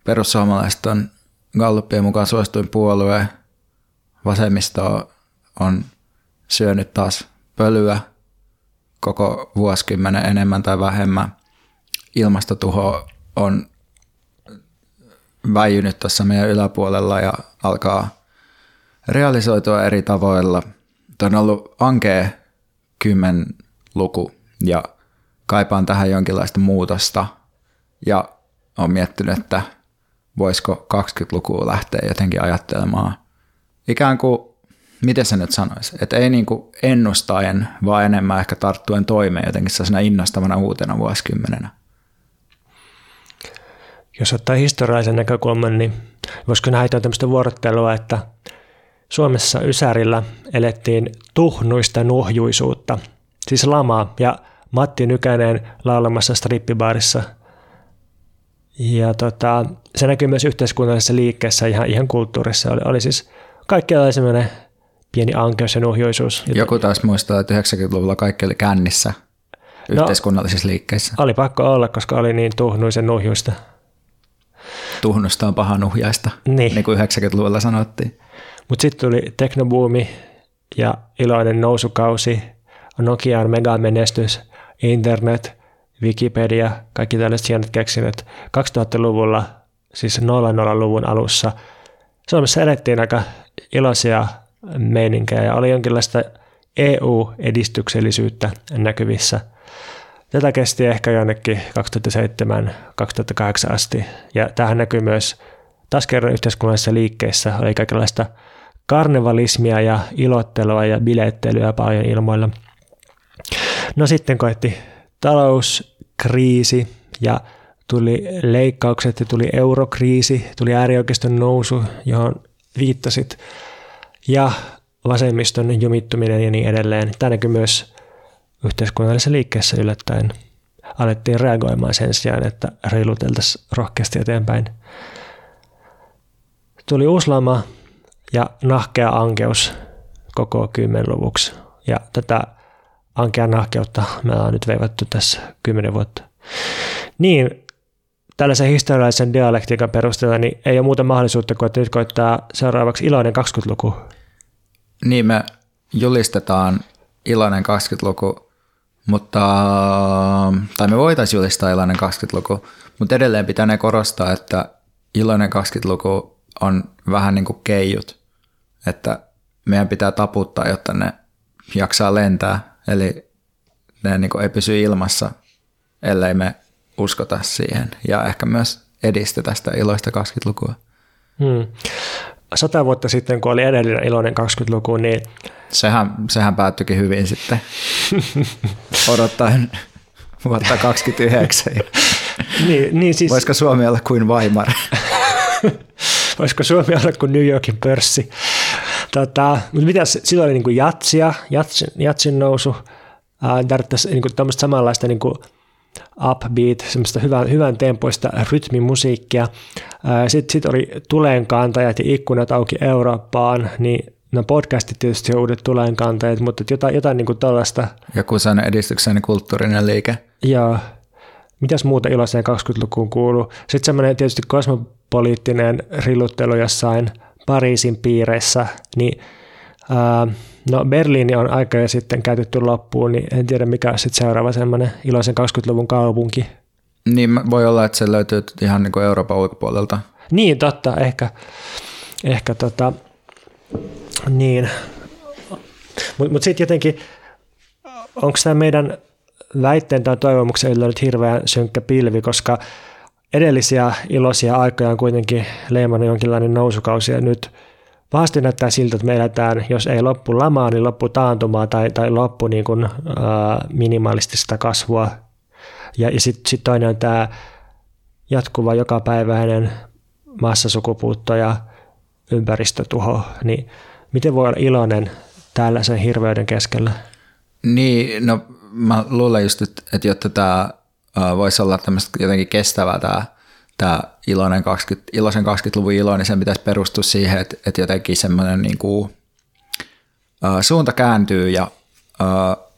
Speaker 1: perussuomalaiset on Gallupien mukaan suosituin puolue, vasemmisto on syönyt taas pölyä koko vuosikymmenen enemmän tai vähemmän. Ilmastotuho on väijynyt tuossa meidän yläpuolella ja alkaa realisoitua eri tavoilla. Tämä on ollut ankea kymmen luku ja kaipaan tähän jonkinlaista muutosta. Ja on miettinyt, että voisiko 20-lukua lähteä jotenkin ajattelemaan. Ikään kuin, miten se nyt sanoisi, että ei niin kuin ennustaen, vaan enemmän ehkä tarttuen toimeen jotenkin sellaisena innostavana uutena vuosikymmenenä
Speaker 2: jos ottaa historiallisen näkökulman, niin voisiko nähdä tämmöistä vuorottelua, että Suomessa Ysärillä elettiin tuhnuista nuhjuisuutta, siis lamaa, ja Matti Nykänen laulamassa strippibaarissa. Ja tota, se näkyy myös yhteiskunnallisessa liikkeessä, ihan, ihan kulttuurissa. Oli, oli siis kaikkialla semmoinen pieni ankeus ja nuhjuisuus.
Speaker 1: Joku taas muistaa, että 90-luvulla kaikki oli kännissä no, yhteiskunnallisissa liikkeissä.
Speaker 2: Oli pakko olla, koska oli niin tuhnuisen nuhjuista
Speaker 1: tuhnusta on paha nuhjaista, niin, niin kuin 90-luvulla sanottiin.
Speaker 2: Mutta sitten tuli teknobuumi ja iloinen nousukausi, Nokian megamenestys, internet, Wikipedia, kaikki tällaiset hienot keksinnöt. 2000-luvulla, siis 00-luvun alussa, Suomessa elettiin aika iloisia meininkejä ja oli jonkinlaista EU-edistyksellisyyttä näkyvissä – Tätä kesti ehkä jonnekin 2007-2008 asti. Ja tähän näkyy myös taas kerran yhteiskunnallisissa liikkeissä. Oli kaikenlaista karnevalismia ja ilottelua ja bilettelyä paljon ilmoilla. No sitten koetti talouskriisi ja tuli leikkaukset ja tuli eurokriisi, tuli äärioikeiston nousu, johon viittasit, ja vasemmiston jumittuminen ja niin edelleen. Tämä näkyy myös yhteiskunnallisessa liikkeessä yllättäen alettiin reagoimaan sen sijaan, että reiluteltaisiin rohkeasti eteenpäin. Tuli uusi lama ja nahkea ankeus koko kymmenluvuksi. Ja tätä ankea nahkeutta me ollaan nyt veivattu tässä kymmenen vuotta. Niin, tällaisen historiallisen dialektiikan perusteella niin ei ole muuta mahdollisuutta kuin, että nyt koittaa seuraavaksi iloinen 20-luku.
Speaker 1: Niin, me julistetaan iloinen 20-luku mutta, tai me voitaisiin julistaa iloinen 20-luku, mutta edelleen pitää korostaa, että iloinen 20-luku on vähän niin kuin keijut, että meidän pitää taputtaa, jotta ne jaksaa lentää, eli ne niin kuin ei pysy ilmassa, ellei me uskota siihen ja ehkä myös edistetä sitä iloista 20-lukua. Hmm.
Speaker 2: Sata vuotta sitten, kun oli edellinen iloinen 20-luku, niin
Speaker 1: Sehän, sehän päättyikin hyvin sitten odottaen vuotta 29.
Speaker 2: niin, niin siis...
Speaker 1: Voisiko Suomi olla kuin Weimar?
Speaker 2: Voisiko Suomi olla kuin New Yorkin pörssi? Tota, mutta mitä silloin oli niin kuin jatsia, jatsin, jatsin nousu, tarvittaisiin niin kuin samanlaista niin kuin upbeat, semmoista hyvän, hyvän tempoista rytmimusiikkia. Sitten sit oli tulenkantajat ja ikkunat auki Eurooppaan, niin no podcastit tietysti on uudet tulenkantajat, mutta jotain, jotain niin kuin tällaista.
Speaker 1: Joku sellainen edistyksellinen kulttuurinen liike.
Speaker 2: Joo. mitäs muuta iloiseen 20-lukuun kuuluu. Sitten semmoinen tietysti kosmopoliittinen rilluttelu jossain Pariisin piireissä, niin ää, no Berliini on aika jo sitten käytetty loppuun, niin en tiedä mikä on sitten seuraava semmoinen iloisen 20-luvun kaupunki.
Speaker 1: Niin voi olla, että se löytyy ihan niin kuin Euroopan ulkopuolelta.
Speaker 2: Niin, totta, ehkä, ehkä tota, niin. Mutta mut sitten jotenkin, onko tämä meidän väitteen tai toivomuksen yllä nyt hirveän synkkä pilvi, koska edellisiä iloisia aikoja on kuitenkin leimannut jonkinlainen nousukausi ja nyt pahasti näyttää siltä, että me eletään, jos ei loppu lamaa, niin loppu taantumaa tai, tai loppu niin kuin, ää, minimalistista kasvua. Ja, ja sitten sit toinen on tämä jatkuva jokapäiväinen massasukupuutto ja ympäristötuho, niin miten voi olla iloinen tällaisen hirveyden keskellä?
Speaker 1: Niin, no mä luulen just, että, että jotta tämä voisi olla tämmöistä jotenkin kestävää tämä, tämä iloinen 20, iloisen 20-luvun ilo, niin sen pitäisi perustua siihen, että, että jotenkin semmoinen niin kuin, suunta kääntyy ja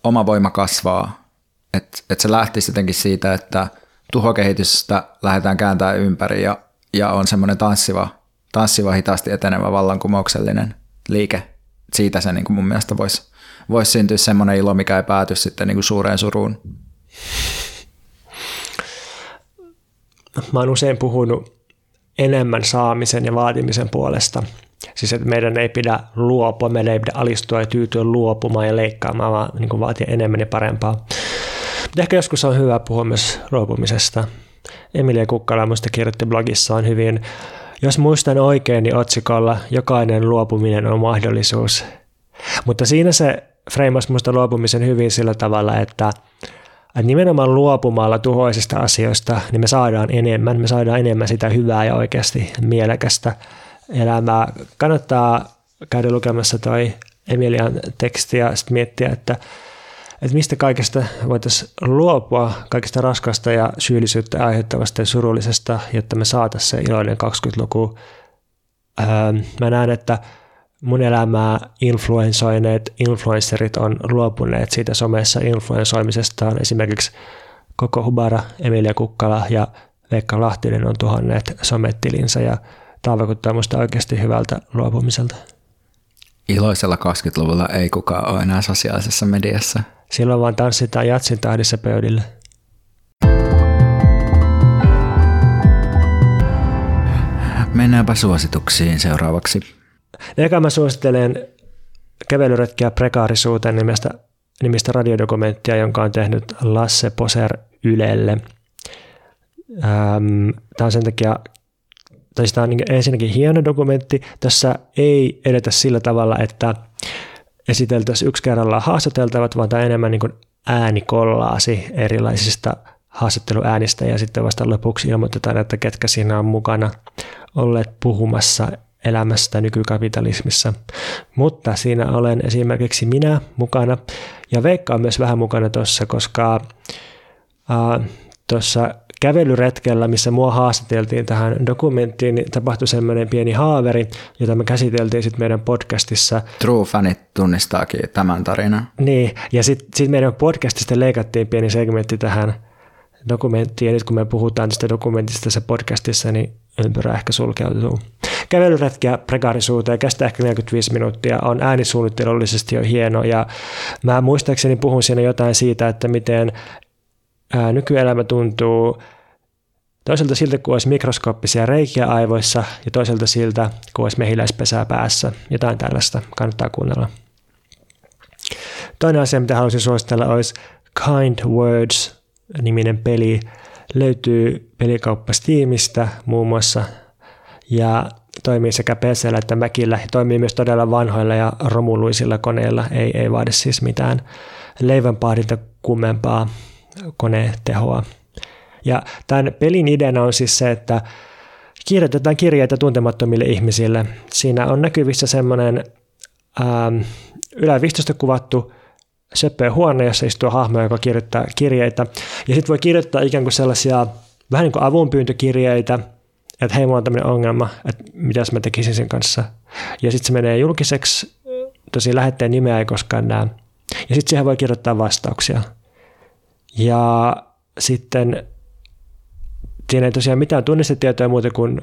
Speaker 1: oma voima kasvaa. Että, että se lähtisi jotenkin siitä, että tuhokehitystä lähdetään kääntämään ympäri ja, ja on semmoinen tanssiva, tanssiva hitaasti etenevä vallankumouksellinen liike. Siitä se niin kuin mun mielestä voisi voisi syntyä semmoinen ilo, mikä ei pääty sitten niin kuin suureen suruun.
Speaker 2: Mä oon usein puhunut enemmän saamisen ja vaatimisen puolesta. Siis että meidän ei pidä luopua, meidän ei pidä alistua ja tyytyä luopumaan ja leikkaamaan, vaan niin kuin vaatia enemmän ja parempaa. Mutta ehkä joskus on hyvä puhua myös luopumisesta. Emilia Kukkala muista kirjoitti blogissaan hyvin, jos muistan oikein, niin otsikolla jokainen luopuminen on mahdollisuus. Mutta siinä se freimasi minusta luopumisen hyvin sillä tavalla, että, että nimenomaan luopumalla tuhoisista asioista, niin me saadaan enemmän, me saadaan enemmän sitä hyvää ja oikeasti mielekästä elämää. Kannattaa käydä lukemassa toi Emilian teksti ja sitten miettiä, että, että mistä kaikesta voitaisiin luopua, kaikista raskasta ja syyllisyyttä aiheuttavasta ja surullisesta, jotta me saataisiin se iloinen 20-luku. Öö, mä näen, että mun elämää influensoineet influencerit on luopuneet siitä somessa influensoimisestaan. Esimerkiksi Koko Hubara, Emilia Kukkala ja Veikka Lahtinen on tuhanneet somettilinsä ja tämä vaikuttaa minusta oikeasti hyvältä luopumiselta.
Speaker 1: Iloisella 20-luvulla ei kukaan ole enää sosiaalisessa mediassa.
Speaker 2: Silloin vaan tanssitaan jatsin tahdissa pöydillä.
Speaker 1: Mennäänpä suosituksiin seuraavaksi.
Speaker 2: Eka mä suosittelen kävelyretkiä prekaarisuuteen nimistä, nimistä radiodokumenttia, jonka on tehnyt Lasse Poser Ylelle. Tämä on sen takia, tai siis tämä on niin ensinnäkin hieno dokumentti. Tässä ei edetä sillä tavalla, että esiteltäisiin yksi kerrallaan haastateltavat, vaan tämä enemmän niin äänikollaasi erilaisista haastatteluäänistä ja sitten vasta lopuksi ilmoitetaan, että ketkä siinä on mukana olleet puhumassa elämästä nykykapitalismissa. Mutta siinä olen esimerkiksi minä mukana ja Veikka on myös vähän mukana tuossa, koska äh, tuossa kävelyretkellä, missä mua haastateltiin tähän dokumenttiin, niin tapahtui semmoinen pieni haaveri, jota me käsiteltiin sitten meidän podcastissa.
Speaker 1: True fanit tunnistaakin tämän tarinan.
Speaker 2: Niin, ja sitten sit meidän podcastista leikattiin pieni segmentti tähän dokumenttiin, ja nyt kun me puhutaan tästä dokumentista tässä podcastissa, niin ympyrä ehkä sulkeutuu. Kävelyretkiä prekarisuuteen kestää ehkä 45 minuuttia, on äänisuunnittelullisesti jo hieno ja mä muistaakseni puhun siinä jotain siitä, että miten ää, nykyelämä tuntuu toiselta siltä, kuin olisi mikroskooppisia reikiä aivoissa ja toiselta siltä, kuin olisi mehiläispesää päässä. Jotain tällaista kannattaa kuunnella. Toinen asia, mitä haluaisin suositella, olisi Kind Words-niminen peli. Löytyy pelikauppa Steamista muun muassa ja toimii sekä PC että Macillä. Toimii myös todella vanhoilla ja romuluisilla koneilla. Ei, ei vaadi siis mitään leivänpahdinta kummempaa konetehoa. Ja tämän pelin ideana on siis se, että kirjoitetaan kirjeitä tuntemattomille ihmisille. Siinä on näkyvissä semmoinen ähm, ylävistosta kuvattu söppöä huone, jossa istuu hahmo, joka kirjoittaa kirjeitä. Ja sitten voi kirjoittaa ikään kuin sellaisia vähän niin kuin avunpyyntökirjeitä, että hei, mulla on tämmöinen ongelma, että mitäs mä tekisin sen kanssa. Ja sitten se menee julkiseksi, tosi lähetteen nimeä ei koskaan näe. Ja sitten siihen voi kirjoittaa vastauksia. Ja sitten siinä ei tosiaan mitään tunnistetietoja muuta kuin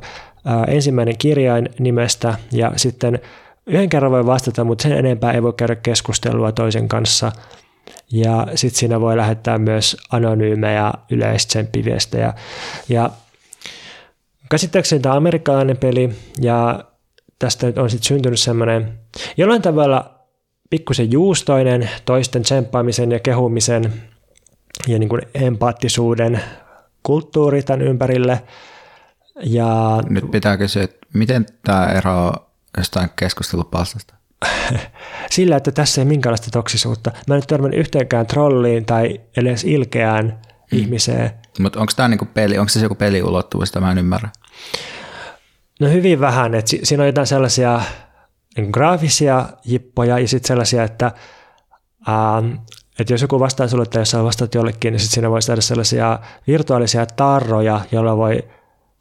Speaker 2: ensimmäinen kirjain nimestä ja sitten yhden kerran voi vastata, mutta sen enempää ei voi käydä keskustelua toisen kanssa. Ja sitten siinä voi lähettää myös anonyymejä yleistsempiviestejä. Ja käsittääkseni tämä amerikkalainen peli ja tästä on sitten syntynyt semmoinen jollain tavalla pikkusen juustoinen toisten tsemppaamisen ja kehumisen ja niin kuin empaattisuuden kulttuuri tämän ympärille. Ja,
Speaker 1: Nyt pitää kysyä, että miten tämä eroaa jostain keskustelupalstasta?
Speaker 2: Sillä, että tässä ei minkäänlaista toksisuutta. Mä en nyt törmännyt yhteenkään trolliin tai edes ilkeään mm. ihmiseen.
Speaker 1: Mutta onko tämä niinku peli, onko se joku peliulottuvuus, sitä mä en ymmärrä?
Speaker 2: No hyvin vähän, että siinä on jotain sellaisia niin graafisia jippoja ja sitten sellaisia, että, ähm, että jos joku vastaa sulle tai jos sä vastaat jollekin, niin sitten siinä voi saada sellaisia virtuaalisia tarroja, joilla voi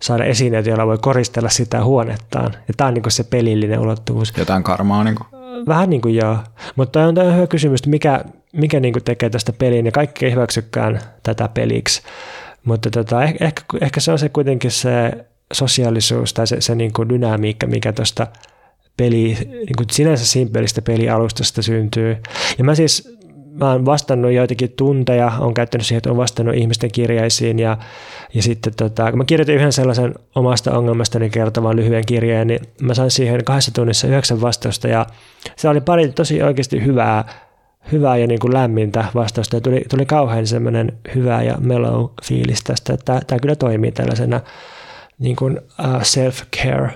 Speaker 2: saada esineitä, joilla voi koristella sitä huonettaan. Ja tämä on niin se pelillinen ulottuvuus.
Speaker 1: Jotain karmaa niin kuin.
Speaker 2: Vähän niin kuin joo. Mutta on, on hyvä kysymys, että mikä, mikä niin kuin tekee tästä peliin, ja kaikki ei hyväksykään tätä peliksi. Mutta tota, ehkä, ehkä, ehkä se on se kuitenkin se sosiaalisuus tai se, se niin kuin dynamiikka, mikä tuosta peli, niin kuin sinänsä simpelistä pelialustasta syntyy. Ja mä siis mä oon vastannut joitakin tunteja, on käyttänyt siihen, että on vastannut ihmisten kirjaisiin ja, ja sitten tota, kun mä kirjoitin yhden sellaisen omasta ongelmastani kertovan lyhyen kirjeen, niin mä sain siihen kahdessa tunnissa yhdeksän vastausta ja se oli pari tosi oikeasti hyvää, hyvää ja niin kuin lämmintä vastausta ja tuli, tuli kauhean semmoinen hyvä ja mellow fiilis tästä, että tämä kyllä toimii tällaisena niin kuin uh, self-care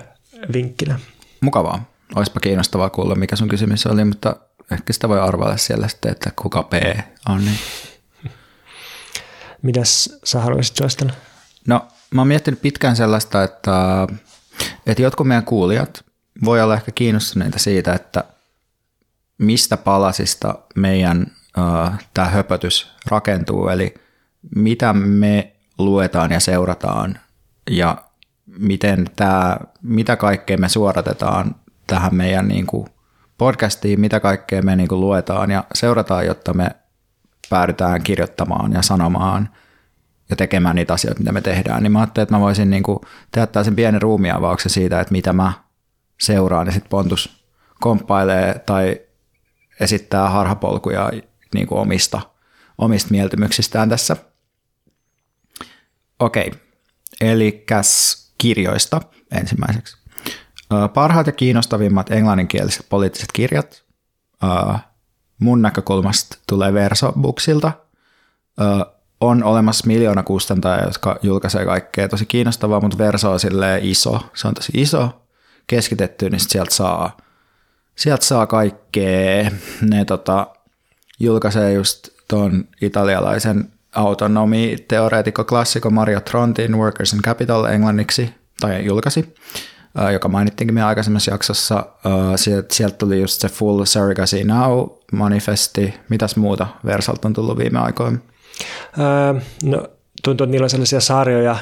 Speaker 2: vinkkinä.
Speaker 1: Mukavaa. Olisipa kiinnostavaa kuulla, mikä sun kysymys oli, mutta ehkä sitä voi arvailla siellä sitten, että kuka P on. Niin.
Speaker 2: Mitäs sä haluaisit suositella?
Speaker 1: No, mä oon miettinyt pitkään sellaista, että, että jotkut meidän kuulijat voi olla ehkä kiinnostuneita siitä, että mistä palasista meidän uh, tämä höpötys rakentuu, eli mitä me luetaan ja seurataan ja miten tämä, mitä kaikkea me suoratetaan tähän meidän niin kuin podcastiin, mitä kaikkea me niin kuin luetaan ja seurataan, jotta me päädytään kirjoittamaan ja sanomaan ja tekemään niitä asioita, mitä me tehdään, niin mä ajattelin, että mä voisin niin kuin tehdä sen pienen ruumiavauksen siitä, että mitä mä seuraan. Ja sitten Pontus komppailee tai esittää harhapolkuja niin kuin omista, omista mieltymyksistään tässä. Okei, eli kirjoista ensimmäiseksi. Parhaat ja kiinnostavimmat englanninkieliset poliittiset kirjat mun näkökulmasta tulee Verso Booksilta. On olemassa miljoona kustantajaa, jotka julkaisee kaikkea tosi kiinnostavaa, mutta Verso on iso. Se on tosi iso, keskitetty, niin sieltä saa, sieltä saa kaikkea. Ne tota, julkaisee just tuon italialaisen autonomi-teoreetikko klassikko Mario Trontin Workers in Capital englanniksi, tai julkaisi joka mainittiinkin meidän aikaisemmassa jaksossa. Sieltä, tuli just se Full Surrogacy Now manifesti. Mitäs muuta Versalta on tullut viime aikoina?
Speaker 2: Öö, no, tuntuu, että niillä on sellaisia sarjoja,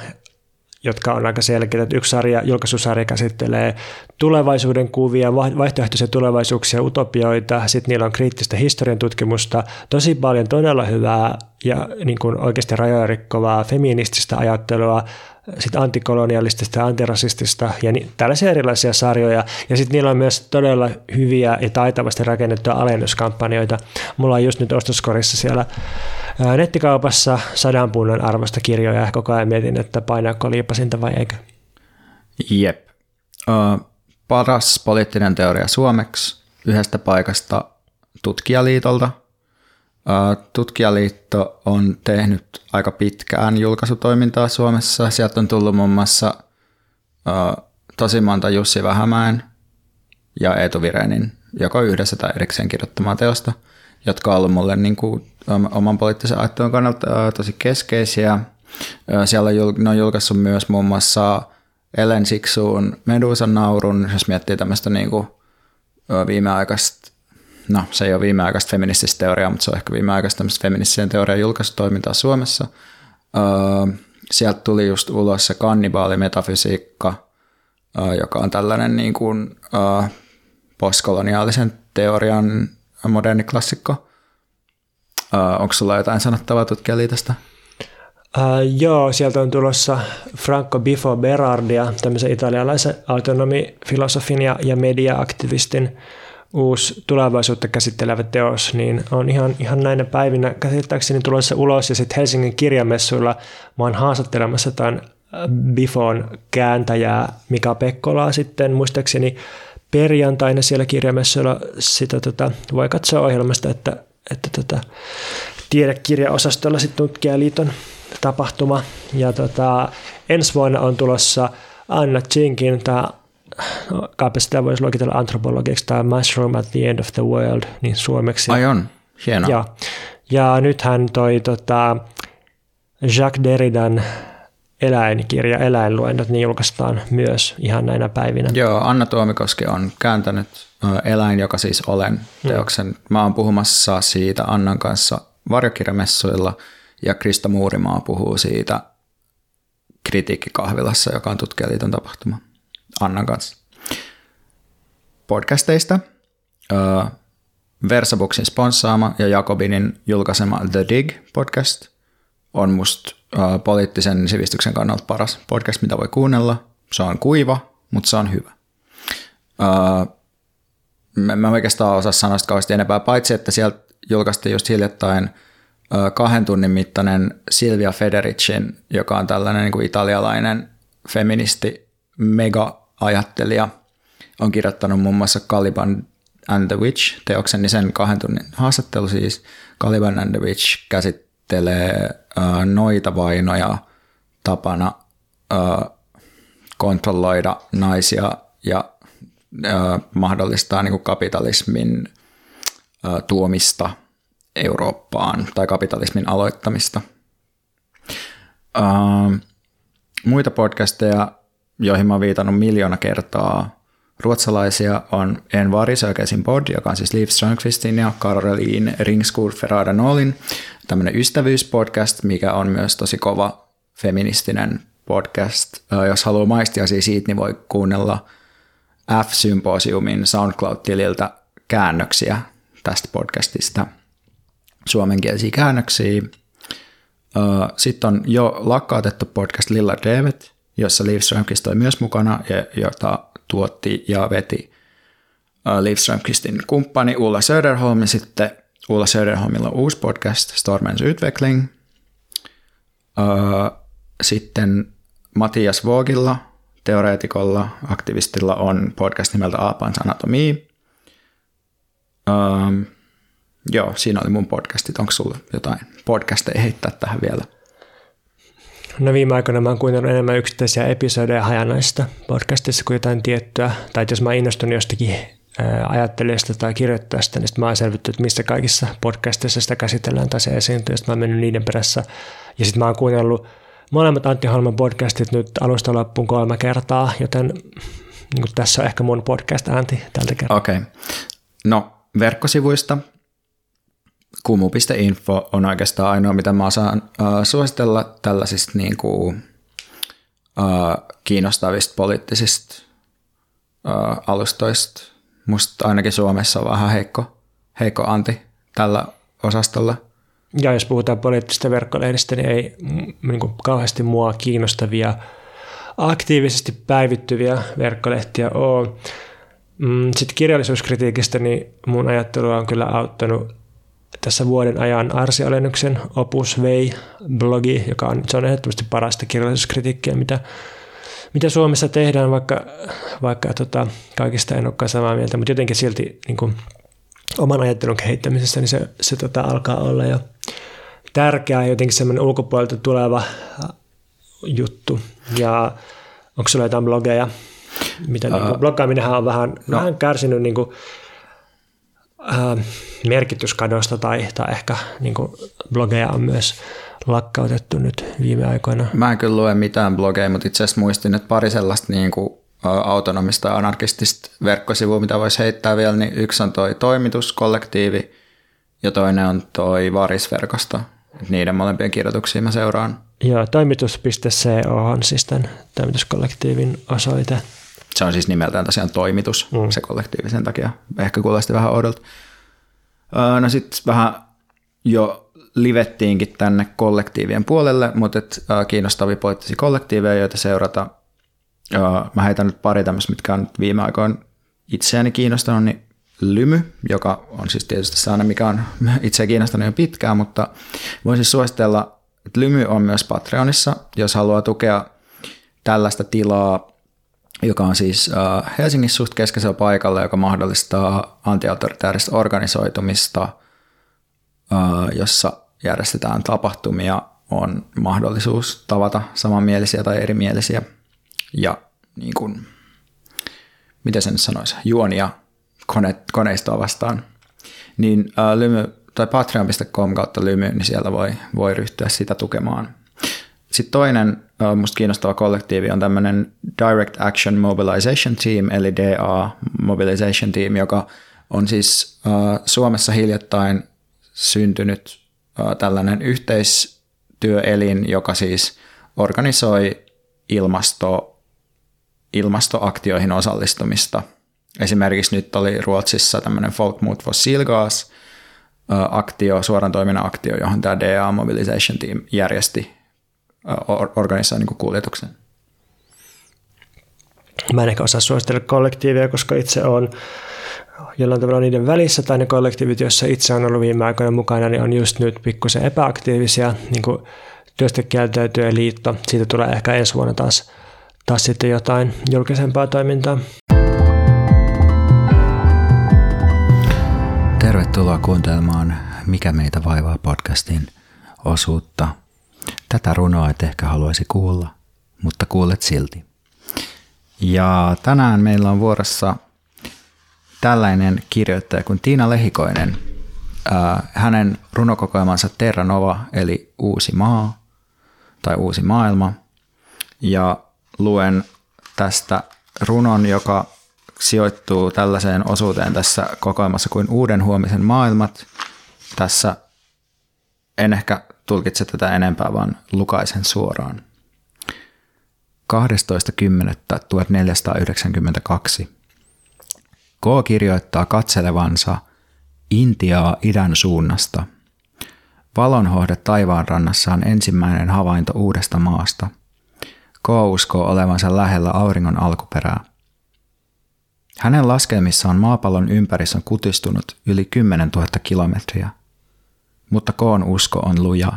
Speaker 2: jotka on aika selkeitä. Yksi sarja, julkaisusarja käsittelee tulevaisuuden kuvia, vaihtoehtoisia tulevaisuuksia, utopioita. Sitten niillä on kriittistä historian tutkimusta, tosi paljon todella hyvää ja niin kuin oikeasti rajoja rikkovaa feminististä ajattelua, sitten antikolonialistista antirasistista ja ni, tällaisia erilaisia sarjoja. Ja sitten niillä on myös todella hyviä ja taitavasti rakennettuja alennuskampanjoita. Mulla on just nyt ostoskorissa siellä nettikaupassa sadan punnan arvosta kirjoja ja koko ajan mietin, että painaako liipasinta vai eikö.
Speaker 1: Jep. Uh, paras poliittinen teoria suomeksi yhdestä paikasta tutkijaliitolta – Tutkijaliitto on tehnyt aika pitkään julkaisutoimintaa Suomessa. Sieltä on tullut muun muassa tosi monta Jussi Vähämäen ja Eetu Virenin joko yhdessä tai erikseen kirjoittamaa teosta, jotka on ollut mulle niin kuin, oman poliittisen ajattelun kannalta tosi keskeisiä. Siellä ne on julkaissut myös muun muassa Ellen Siksuun Medusan naurun, jos miettii tämmöistä niin kuin viimeaikaista no se ei ole viimeaikaista feminististä teoriaa, mutta se on ehkä viimeaikaista tämmöistä feministisen teorian julkaisutoimintaa Suomessa. Öö, sieltä tuli just ulos se kannibaalimetafysiikka, öö, joka on tällainen niin kuin, öö, postkoloniaalisen teorian moderni klassikko. Öö, onko sulla jotain sanottavaa tutkijaliitosta?
Speaker 2: Uh, joo, sieltä on tulossa Franco Bifo Berardia, tämmöisen italialaisen autonomifilosofin ja, ja media-aktivistin uusi tulevaisuutta käsittelevä teos, niin on ihan, ihan näinä päivinä käsittääkseni tulossa ulos ja sitten Helsingin kirjamessuilla mä oon haastattelemassa tämän Bifon kääntäjää Mika Pekkolaa sitten muistaakseni perjantaina siellä kirjamessuilla sitä tota, voi katsoa ohjelmasta, että, että tota, tiedekirjaosastolla sitten Tutkijaliiton tapahtuma. Ja tota, ensi vuonna on tulossa Anna Chinkin tämä kaipa sitä voisi luokitella antropologiksi, tämä Mushroom at the End of the World, niin suomeksi.
Speaker 1: Ai on, hienoa.
Speaker 2: Ja, ja nythän toi tota, Jacques Derridan eläinkirja, eläinluennot, niin julkaistaan myös ihan näinä päivinä.
Speaker 1: Joo, Anna Tuomikoski on kääntänyt Eläin, joka siis olen teoksen. Hmm. Mä oon puhumassa siitä Annan kanssa varjokirjamessuilla ja Krista Muurimaa puhuu siitä kritiikkikahvilassa, joka on Tutkijaliiton tapahtuma Annan kanssa. Podcasteista Versaboxin sponssaama ja Jakobinin julkaisema The Dig podcast on musta poliittisen sivistyksen kannalta paras podcast, mitä voi kuunnella. Se on kuiva, mutta se on hyvä. Mä oikeastaan osaa sanoa sitä kauheasti enempää, paitsi että sieltä julkaistiin just hiljattain kahden tunnin mittainen Silvia Federicin, joka on tällainen niin kuin italialainen feministi, mega-ajattelija, on kirjoittanut muun muassa Caliban and the Witch teoksen, niin sen kahden tunnin haastattelu siis. Caliban and the Witch käsittelee noita vainoja tapana kontrolloida naisia ja mahdollistaa niin kuin kapitalismin tuomista Eurooppaan tai kapitalismin aloittamista. Muita podcasteja, joihin mä oon viitannut miljoona kertaa, ruotsalaisia on En Varisökesin pod, joka on siis Liv Strömqvistin ja Caroline Ringskur Ferrada Nolin tämmöinen ystävyyspodcast, mikä on myös tosi kova feministinen podcast. Jos haluaa maistia siitä, niin voi kuunnella F-symposiumin SoundCloud-tililtä käännöksiä tästä podcastista, suomenkielisiä käännöksiä. Sitten on jo lakkautettu podcast Lilla David, jossa Liv Strömqvist toi myös mukana, ja jota tuotti ja veti Liv Strömqvistin kumppani Ulla Söderholm, ja sitten Ulla Söderholmilla on uusi podcast, Stormens Utveckling. Sitten Matias Vogilla, teoreetikolla, aktivistilla on podcast nimeltä Aapans Anatomii. Um, joo, siinä oli mun podcastit. Onko sulla jotain podcasteja heittää tähän vielä?
Speaker 2: No viime aikoina mä oon kuunnellut enemmän yksittäisiä episodeja hajanaista podcastissa kuin jotain tiettyä. Tai jos mä innostun jostakin ajattelijasta tai kirjoittajasta, niin sitten mä oon selvitty, että missä kaikissa podcasteissa sitä käsitellään tai se esiintyy, ja sitten mä oon mennyt niiden perässä. Ja sitten mä oon kuunnellut molemmat Antti Holman podcastit nyt alusta loppuun kolme kertaa, joten niin tässä on ehkä mun podcast-äänti tältä kertaa.
Speaker 1: Okei. Okay. No, verkkosivuista kumu.info on oikeastaan ainoa, mitä mä osaan uh, suositella tällaisista niin kuin, uh, kiinnostavista poliittisista uh, alustoista. Musta ainakin Suomessa on vähän heikko, heikko anti tällä osastolla.
Speaker 2: Ja jos puhutaan poliittisista verkkolehdistä, niin ei niin kuin kauheasti mua kiinnostavia aktiivisesti päivittyviä verkkolehtiä ole. Mm, Sitten kirjallisuuskritiikistä, niin mun ajattelu on kyllä auttanut tässä vuoden ajan Arsi Alennuksen Opus Vei-blogi, joka on, se on ehdottomasti parasta kirjallisuuskritiikkiä, mitä, mitä Suomessa tehdään, vaikka, vaikka tota, kaikista en olekaan samaa mieltä, mutta jotenkin silti niin kuin, oman ajattelun kehittämisessä, niin se, se tota, alkaa olla jo tärkeää jotenkin semmoinen ulkopuolelta tuleva juttu. Ja onko sulla jotain blogeja? Mitä, uh, niin bloggaaminenhan on vähän, no. vähän kärsinyt niin kuin, äh, merkityskadosta tai, tai ehkä niin kuin blogeja on myös lakkautettu nyt viime aikoina.
Speaker 1: Mä en kyllä lue mitään blogeja, mutta itse asiassa muistin, että pari sellaista niin kuin autonomista anarkistista verkkosivua, mitä voisi heittää vielä, niin yksi on toi toimituskollektiivi ja toinen on toi varisverkosto. Niiden molempien kirjoituksia mä seuraan.
Speaker 2: Joo, toimitus.co on siis tämän toimituskollektiivin osoite.
Speaker 1: Se on siis nimeltään tosiaan toimitus, mm. se kollektiivi sen takia. Ehkä kuulosti vähän oudolta. No sitten vähän jo livettiinkin tänne kollektiivien puolelle, mutta et, äh, kiinnostavia poliittisia kollektiiveja, joita seurata. Äh, mä heitän nyt pari tämmöistä, mitkä on viime aikoina itseäni kiinnostanut, niin Lymy, joka on siis tietysti sellainen, mikä on itse kiinnostanut jo pitkään, mutta voisin siis suositella, että Lymy on myös Patreonissa, jos haluaa tukea tällaista tilaa, joka on siis äh, Helsingin suht keskeisellä paikalla, joka mahdollistaa antiautoritaarista organisoitumista, äh, jossa järjestetään tapahtumia, on mahdollisuus tavata samanmielisiä tai erimielisiä ja niin kuin, miten sen sanoisi, juonia kone, koneistoa vastaan, niin ää, lymy, tai patreon.com kautta lymy, niin siellä voi, voi ryhtyä sitä tukemaan. Sitten toinen musta kiinnostava kollektiivi on tämmöinen Direct Action Mobilization Team, eli DA Mobilization Team, joka on siis Suomessa hiljattain syntynyt tällainen yhteistyöelin, joka siis organisoi ilmasto, ilmastoaktioihin osallistumista – Esimerkiksi nyt oli Ruotsissa tämmöinen Folkmut Fossilgas aktio, suoran toiminnan aktio, johon tämä DA Mobilization Team järjesti organisoi niin kuljetuksen.
Speaker 2: Mä en ehkä osaa suositella kollektiivia, koska itse on jollain tavalla niiden välissä, tai ne kollektiivit, joissa itse on ollut viime aikoina mukana, niin on just nyt pikkusen epäaktiivisia, niin kuin työstökieltäytyjä liitto. Siitä tulee ehkä ensi vuonna taas, taas sitten jotain julkisempaa toimintaa.
Speaker 1: Tervetuloa kuuntelemaan Mikä meitä vaivaa podcastin osuutta. Tätä runoa et ehkä haluaisi kuulla, mutta kuulet silti. Ja tänään meillä on vuorossa tällainen kirjoittaja kuin Tiina Lehikoinen. Hänen runokokoelmansa Terra Nova, eli Uusi maa tai Uusi maailma. Ja luen tästä runon, joka sijoittuu tällaiseen osuuteen tässä kokoelmassa kuin uuden huomisen maailmat. Tässä en ehkä tulkitse tätä enempää, vaan lukaisen suoraan. 12.10.1492 K kirjoittaa katselevansa Intiaa idän suunnasta. Valonhohde taivaan rannassa on ensimmäinen havainto uudesta maasta. K uskoo olevansa lähellä auringon alkuperää – hänen laskelmissaan maapallon ympäristö on kutistunut yli 10 000 kilometriä. Mutta Koon usko on luja.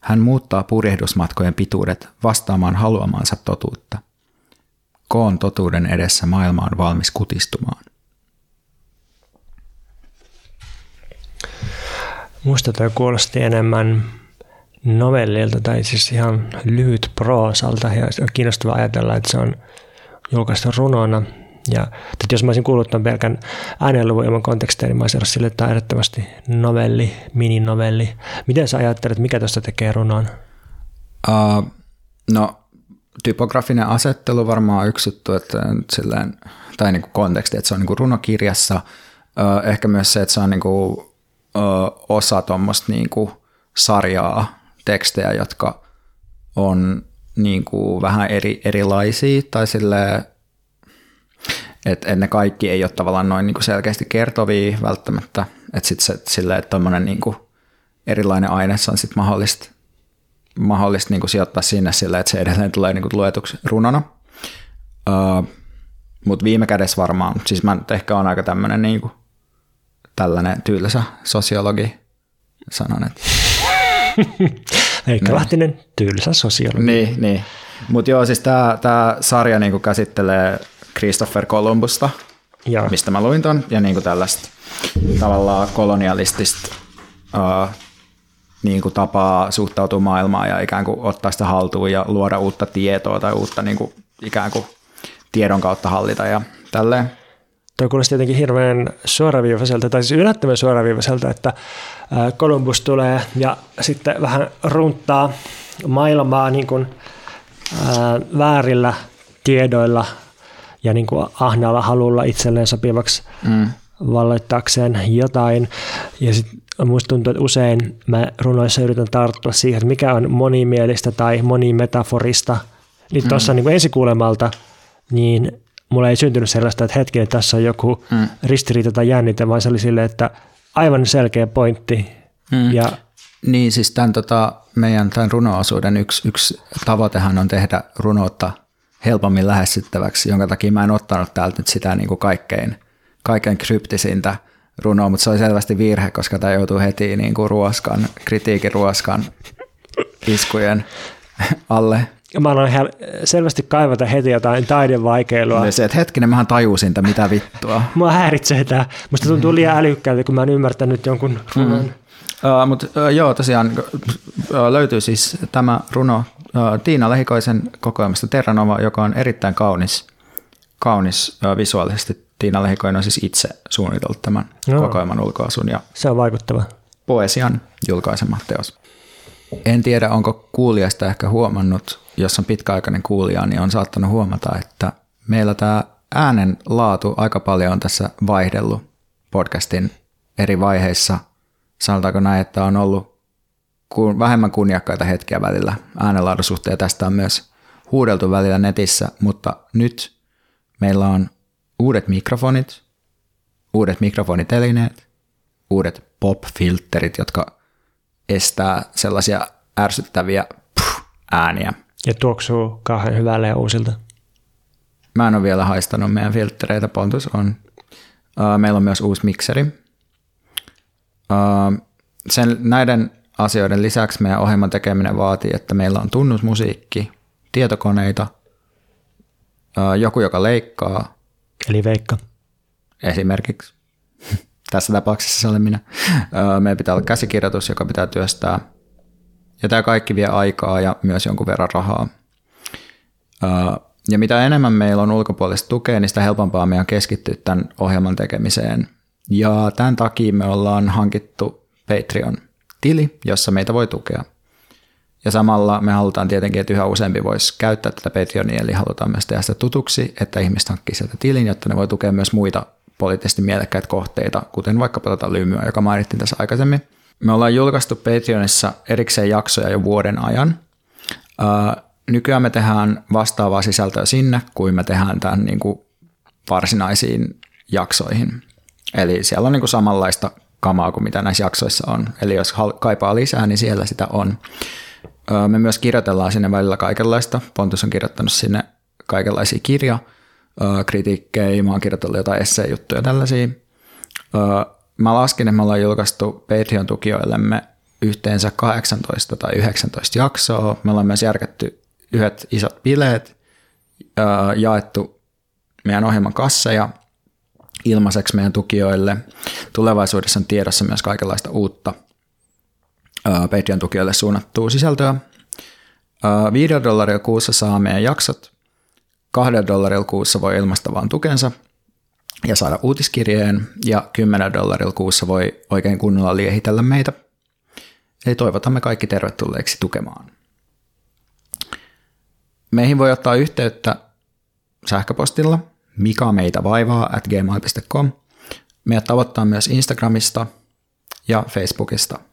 Speaker 1: Hän muuttaa purjehdusmatkojen pituudet vastaamaan haluamansa totuutta. Koon totuuden edessä maailma on valmis kutistumaan.
Speaker 2: Musta toi kuulosti enemmän novellilta tai siis ihan lyhyt proosalta ja on kiinnostavaa ajatella, että se on julkaistu runona ja että jos mä olisin kuullut tämän pelkän äänenluvun ilman kontekstia, niin mä olisin sille, että ehdottomasti novelli, mininovelli. Miten sä ajattelet, mikä tuosta tekee runon?
Speaker 1: Uh, no, typografinen asettelu varmaan yksi juttu, että silleen, tai niin kuin konteksti, että se on niin kuin runokirjassa. Uh, ehkä myös se, että se on niin kuin, uh, osa tuommoista niin sarjaa tekstejä, jotka on niin kuin vähän eri, erilaisia tai silleen, että et ne kaikki ei ole tavallaan noin niinku selkeästi kertovia välttämättä, että sitten se, silleen, että tuommoinen niinku erilainen aine on sitten mahdollista, mahdollista niinku sijoittaa sinne silleen, että se edelleen tulee niinku luetuksi runona. Uh, Mutta viime kädessä varmaan, siis mä nyt ehkä on aika tämmöinen niinku, tällainen tylsä sosiologi, sanon, että
Speaker 2: Heikka Lahtinen, tylsä sosiologi.
Speaker 1: Niin, niin. Mutta joo, siis tämä sarja niinku käsittelee Christopher Columbusta, ja. mistä mä luin ton, ja niin kuin tällaista tavallaan kolonialistista uh, niin kuin tapaa suhtautua maailmaan ja ikään kuin ottaa sitä haltuun ja luoda uutta tietoa tai uutta niin kuin ikään kuin tiedon kautta hallita ja tälleen.
Speaker 2: Tuo kuulosti jotenkin hirveän suoraviivaiselta, tai siis yllättävän suoraviivaiselta, että Columbus tulee ja sitten vähän runttaa maailmaa niin kuin, ää, väärillä tiedoilla ja niin kuin ahnealla halulla itselleen sopivaksi mm. valloittaakseen jotain. Ja sitten musta tuntuu, että usein mä runoissa yritän tarttua siihen, että mikä on monimielistä tai monimetaforista. Niin mm. tuossa niin esikuulemalta, niin mulla ei syntynyt sellaista, että hetki, että tässä on joku mm. ristiriita tai jännite, vaan se oli silleen, että aivan selkeä pointti. Mm. Ja
Speaker 1: Niin siis tämän, tota, meidän tämän runoasuuden yksi, yksi tavoitehan on tehdä runoutta helpommin lähestyttäväksi, jonka takia mä en ottanut täältä nyt sitä niin kuin kaikkein, kaikkein kryptisintä runoa, mutta se oli selvästi virhe, koska tämä joutuu heti niin kuin ruoskan, kritiikin ruoskan iskujen alle.
Speaker 2: Mä aloin selvästi kaivata heti jotain taidevaikeilua.
Speaker 1: Ja se, että hetkinen, mähän tajusin, että mitä vittua.
Speaker 2: Mua häiritsee tämä. Musta tuntuu liian älykkäältä, kun mä en ymmärtänyt jonkun runon. Mm.
Speaker 1: Uh, Mutta uh, joo, tosiaan uh, löytyy siis tämä runo uh, Tiina Lehikoisen kokoelmasta Terranova, joka on erittäin kaunis, kaunis uh, visuaalisesti. Tiina Lehikoinen on siis itse suunnitellut tämän no. kokoelman ulkoasun. Ja
Speaker 2: Se on vaikuttava.
Speaker 1: Poesian julkaisema teos. En tiedä, onko kuulijasta ehkä huomannut, jos on pitkäaikainen kuulija, niin on saattanut huomata, että meillä tämä äänen laatu aika paljon on tässä vaihdellut podcastin eri vaiheissa. Sanotaanko näin, että on ollut vähemmän kunniakkaita hetkiä välillä äänenlaadun suhteen. Tästä on myös huudeltu välillä netissä, mutta nyt meillä on uudet mikrofonit, uudet mikrofonitelineet, uudet pop-filterit, jotka estää sellaisia ärsyttäviä puh, ääniä.
Speaker 2: Ja tuoksuu kauhean hyvälle ja uusilta.
Speaker 1: Mä en ole vielä haistanut meidän filtreitä, Pontus on. Meillä on myös uusi mikseri. Uh, sen, näiden asioiden lisäksi meidän ohjelman tekeminen vaatii, että meillä on tunnusmusiikki, tietokoneita, joku, joka leikkaa.
Speaker 2: Eli Veikka.
Speaker 1: Esimerkiksi. Tässä tapauksessa se olen minä. Meidän pitää olla käsikirjoitus, joka pitää työstää. Ja tämä kaikki vie aikaa ja myös jonkun verran rahaa. Ja mitä enemmän meillä on ulkopuolista tukea, niin sitä helpompaa meidän keskittyä tämän ohjelman tekemiseen. Ja tämän takia me ollaan hankittu Patreon-tili, jossa meitä voi tukea. Ja samalla me halutaan tietenkin, että yhä useampi voisi käyttää tätä Patreonia, eli halutaan myös tehdä sitä tutuksi, että ihmiset hankkii sieltä tilin, jotta ne voi tukea myös muita poliittisesti mielekkäitä kohteita, kuten vaikkapa tätä lymyä, joka mainittiin tässä aikaisemmin. Me ollaan julkaistu Patreonissa erikseen jaksoja jo vuoden ajan. nykyään me tehdään vastaavaa sisältöä sinne, kuin me tehdään tämän niin kuin varsinaisiin jaksoihin. Eli siellä on niin kuin samanlaista kamaa kuin mitä näissä jaksoissa on. Eli jos kaipaa lisää, niin siellä sitä on. Me myös kirjoitellaan sinne välillä kaikenlaista. Pontus on kirjoittanut sinne kaikenlaisia kirjoja kritiikkejä, mä oon kirjoitellut jotain essejuttuja tällaisia. Mä laskin, että me ollaan julkaistu Patreon-tukijoillemme yhteensä 18 tai 19 jaksoa. Me ollaan myös järkätty yhdet isot bileet, jaettu meidän ohjelman kasseja ilmaiseksi meidän tukijoille. Tulevaisuudessa on tiedossa myös kaikenlaista uutta Patreon-tukijoille suunnattua sisältöä. 5 dollaria kuussa saa meidän jaksot Kahdella dollarilla kuussa voi ilmaista vaan tukensa ja saada uutiskirjeen, ja 10 dollarilla kuussa voi oikein kunnolla liehitellä meitä. Eli toivotamme kaikki tervetulleeksi tukemaan. Meihin voi ottaa yhteyttä sähköpostilla mikä meitä vaivaa at gmail.com. Meidät tavoittaa myös Instagramista ja Facebookista –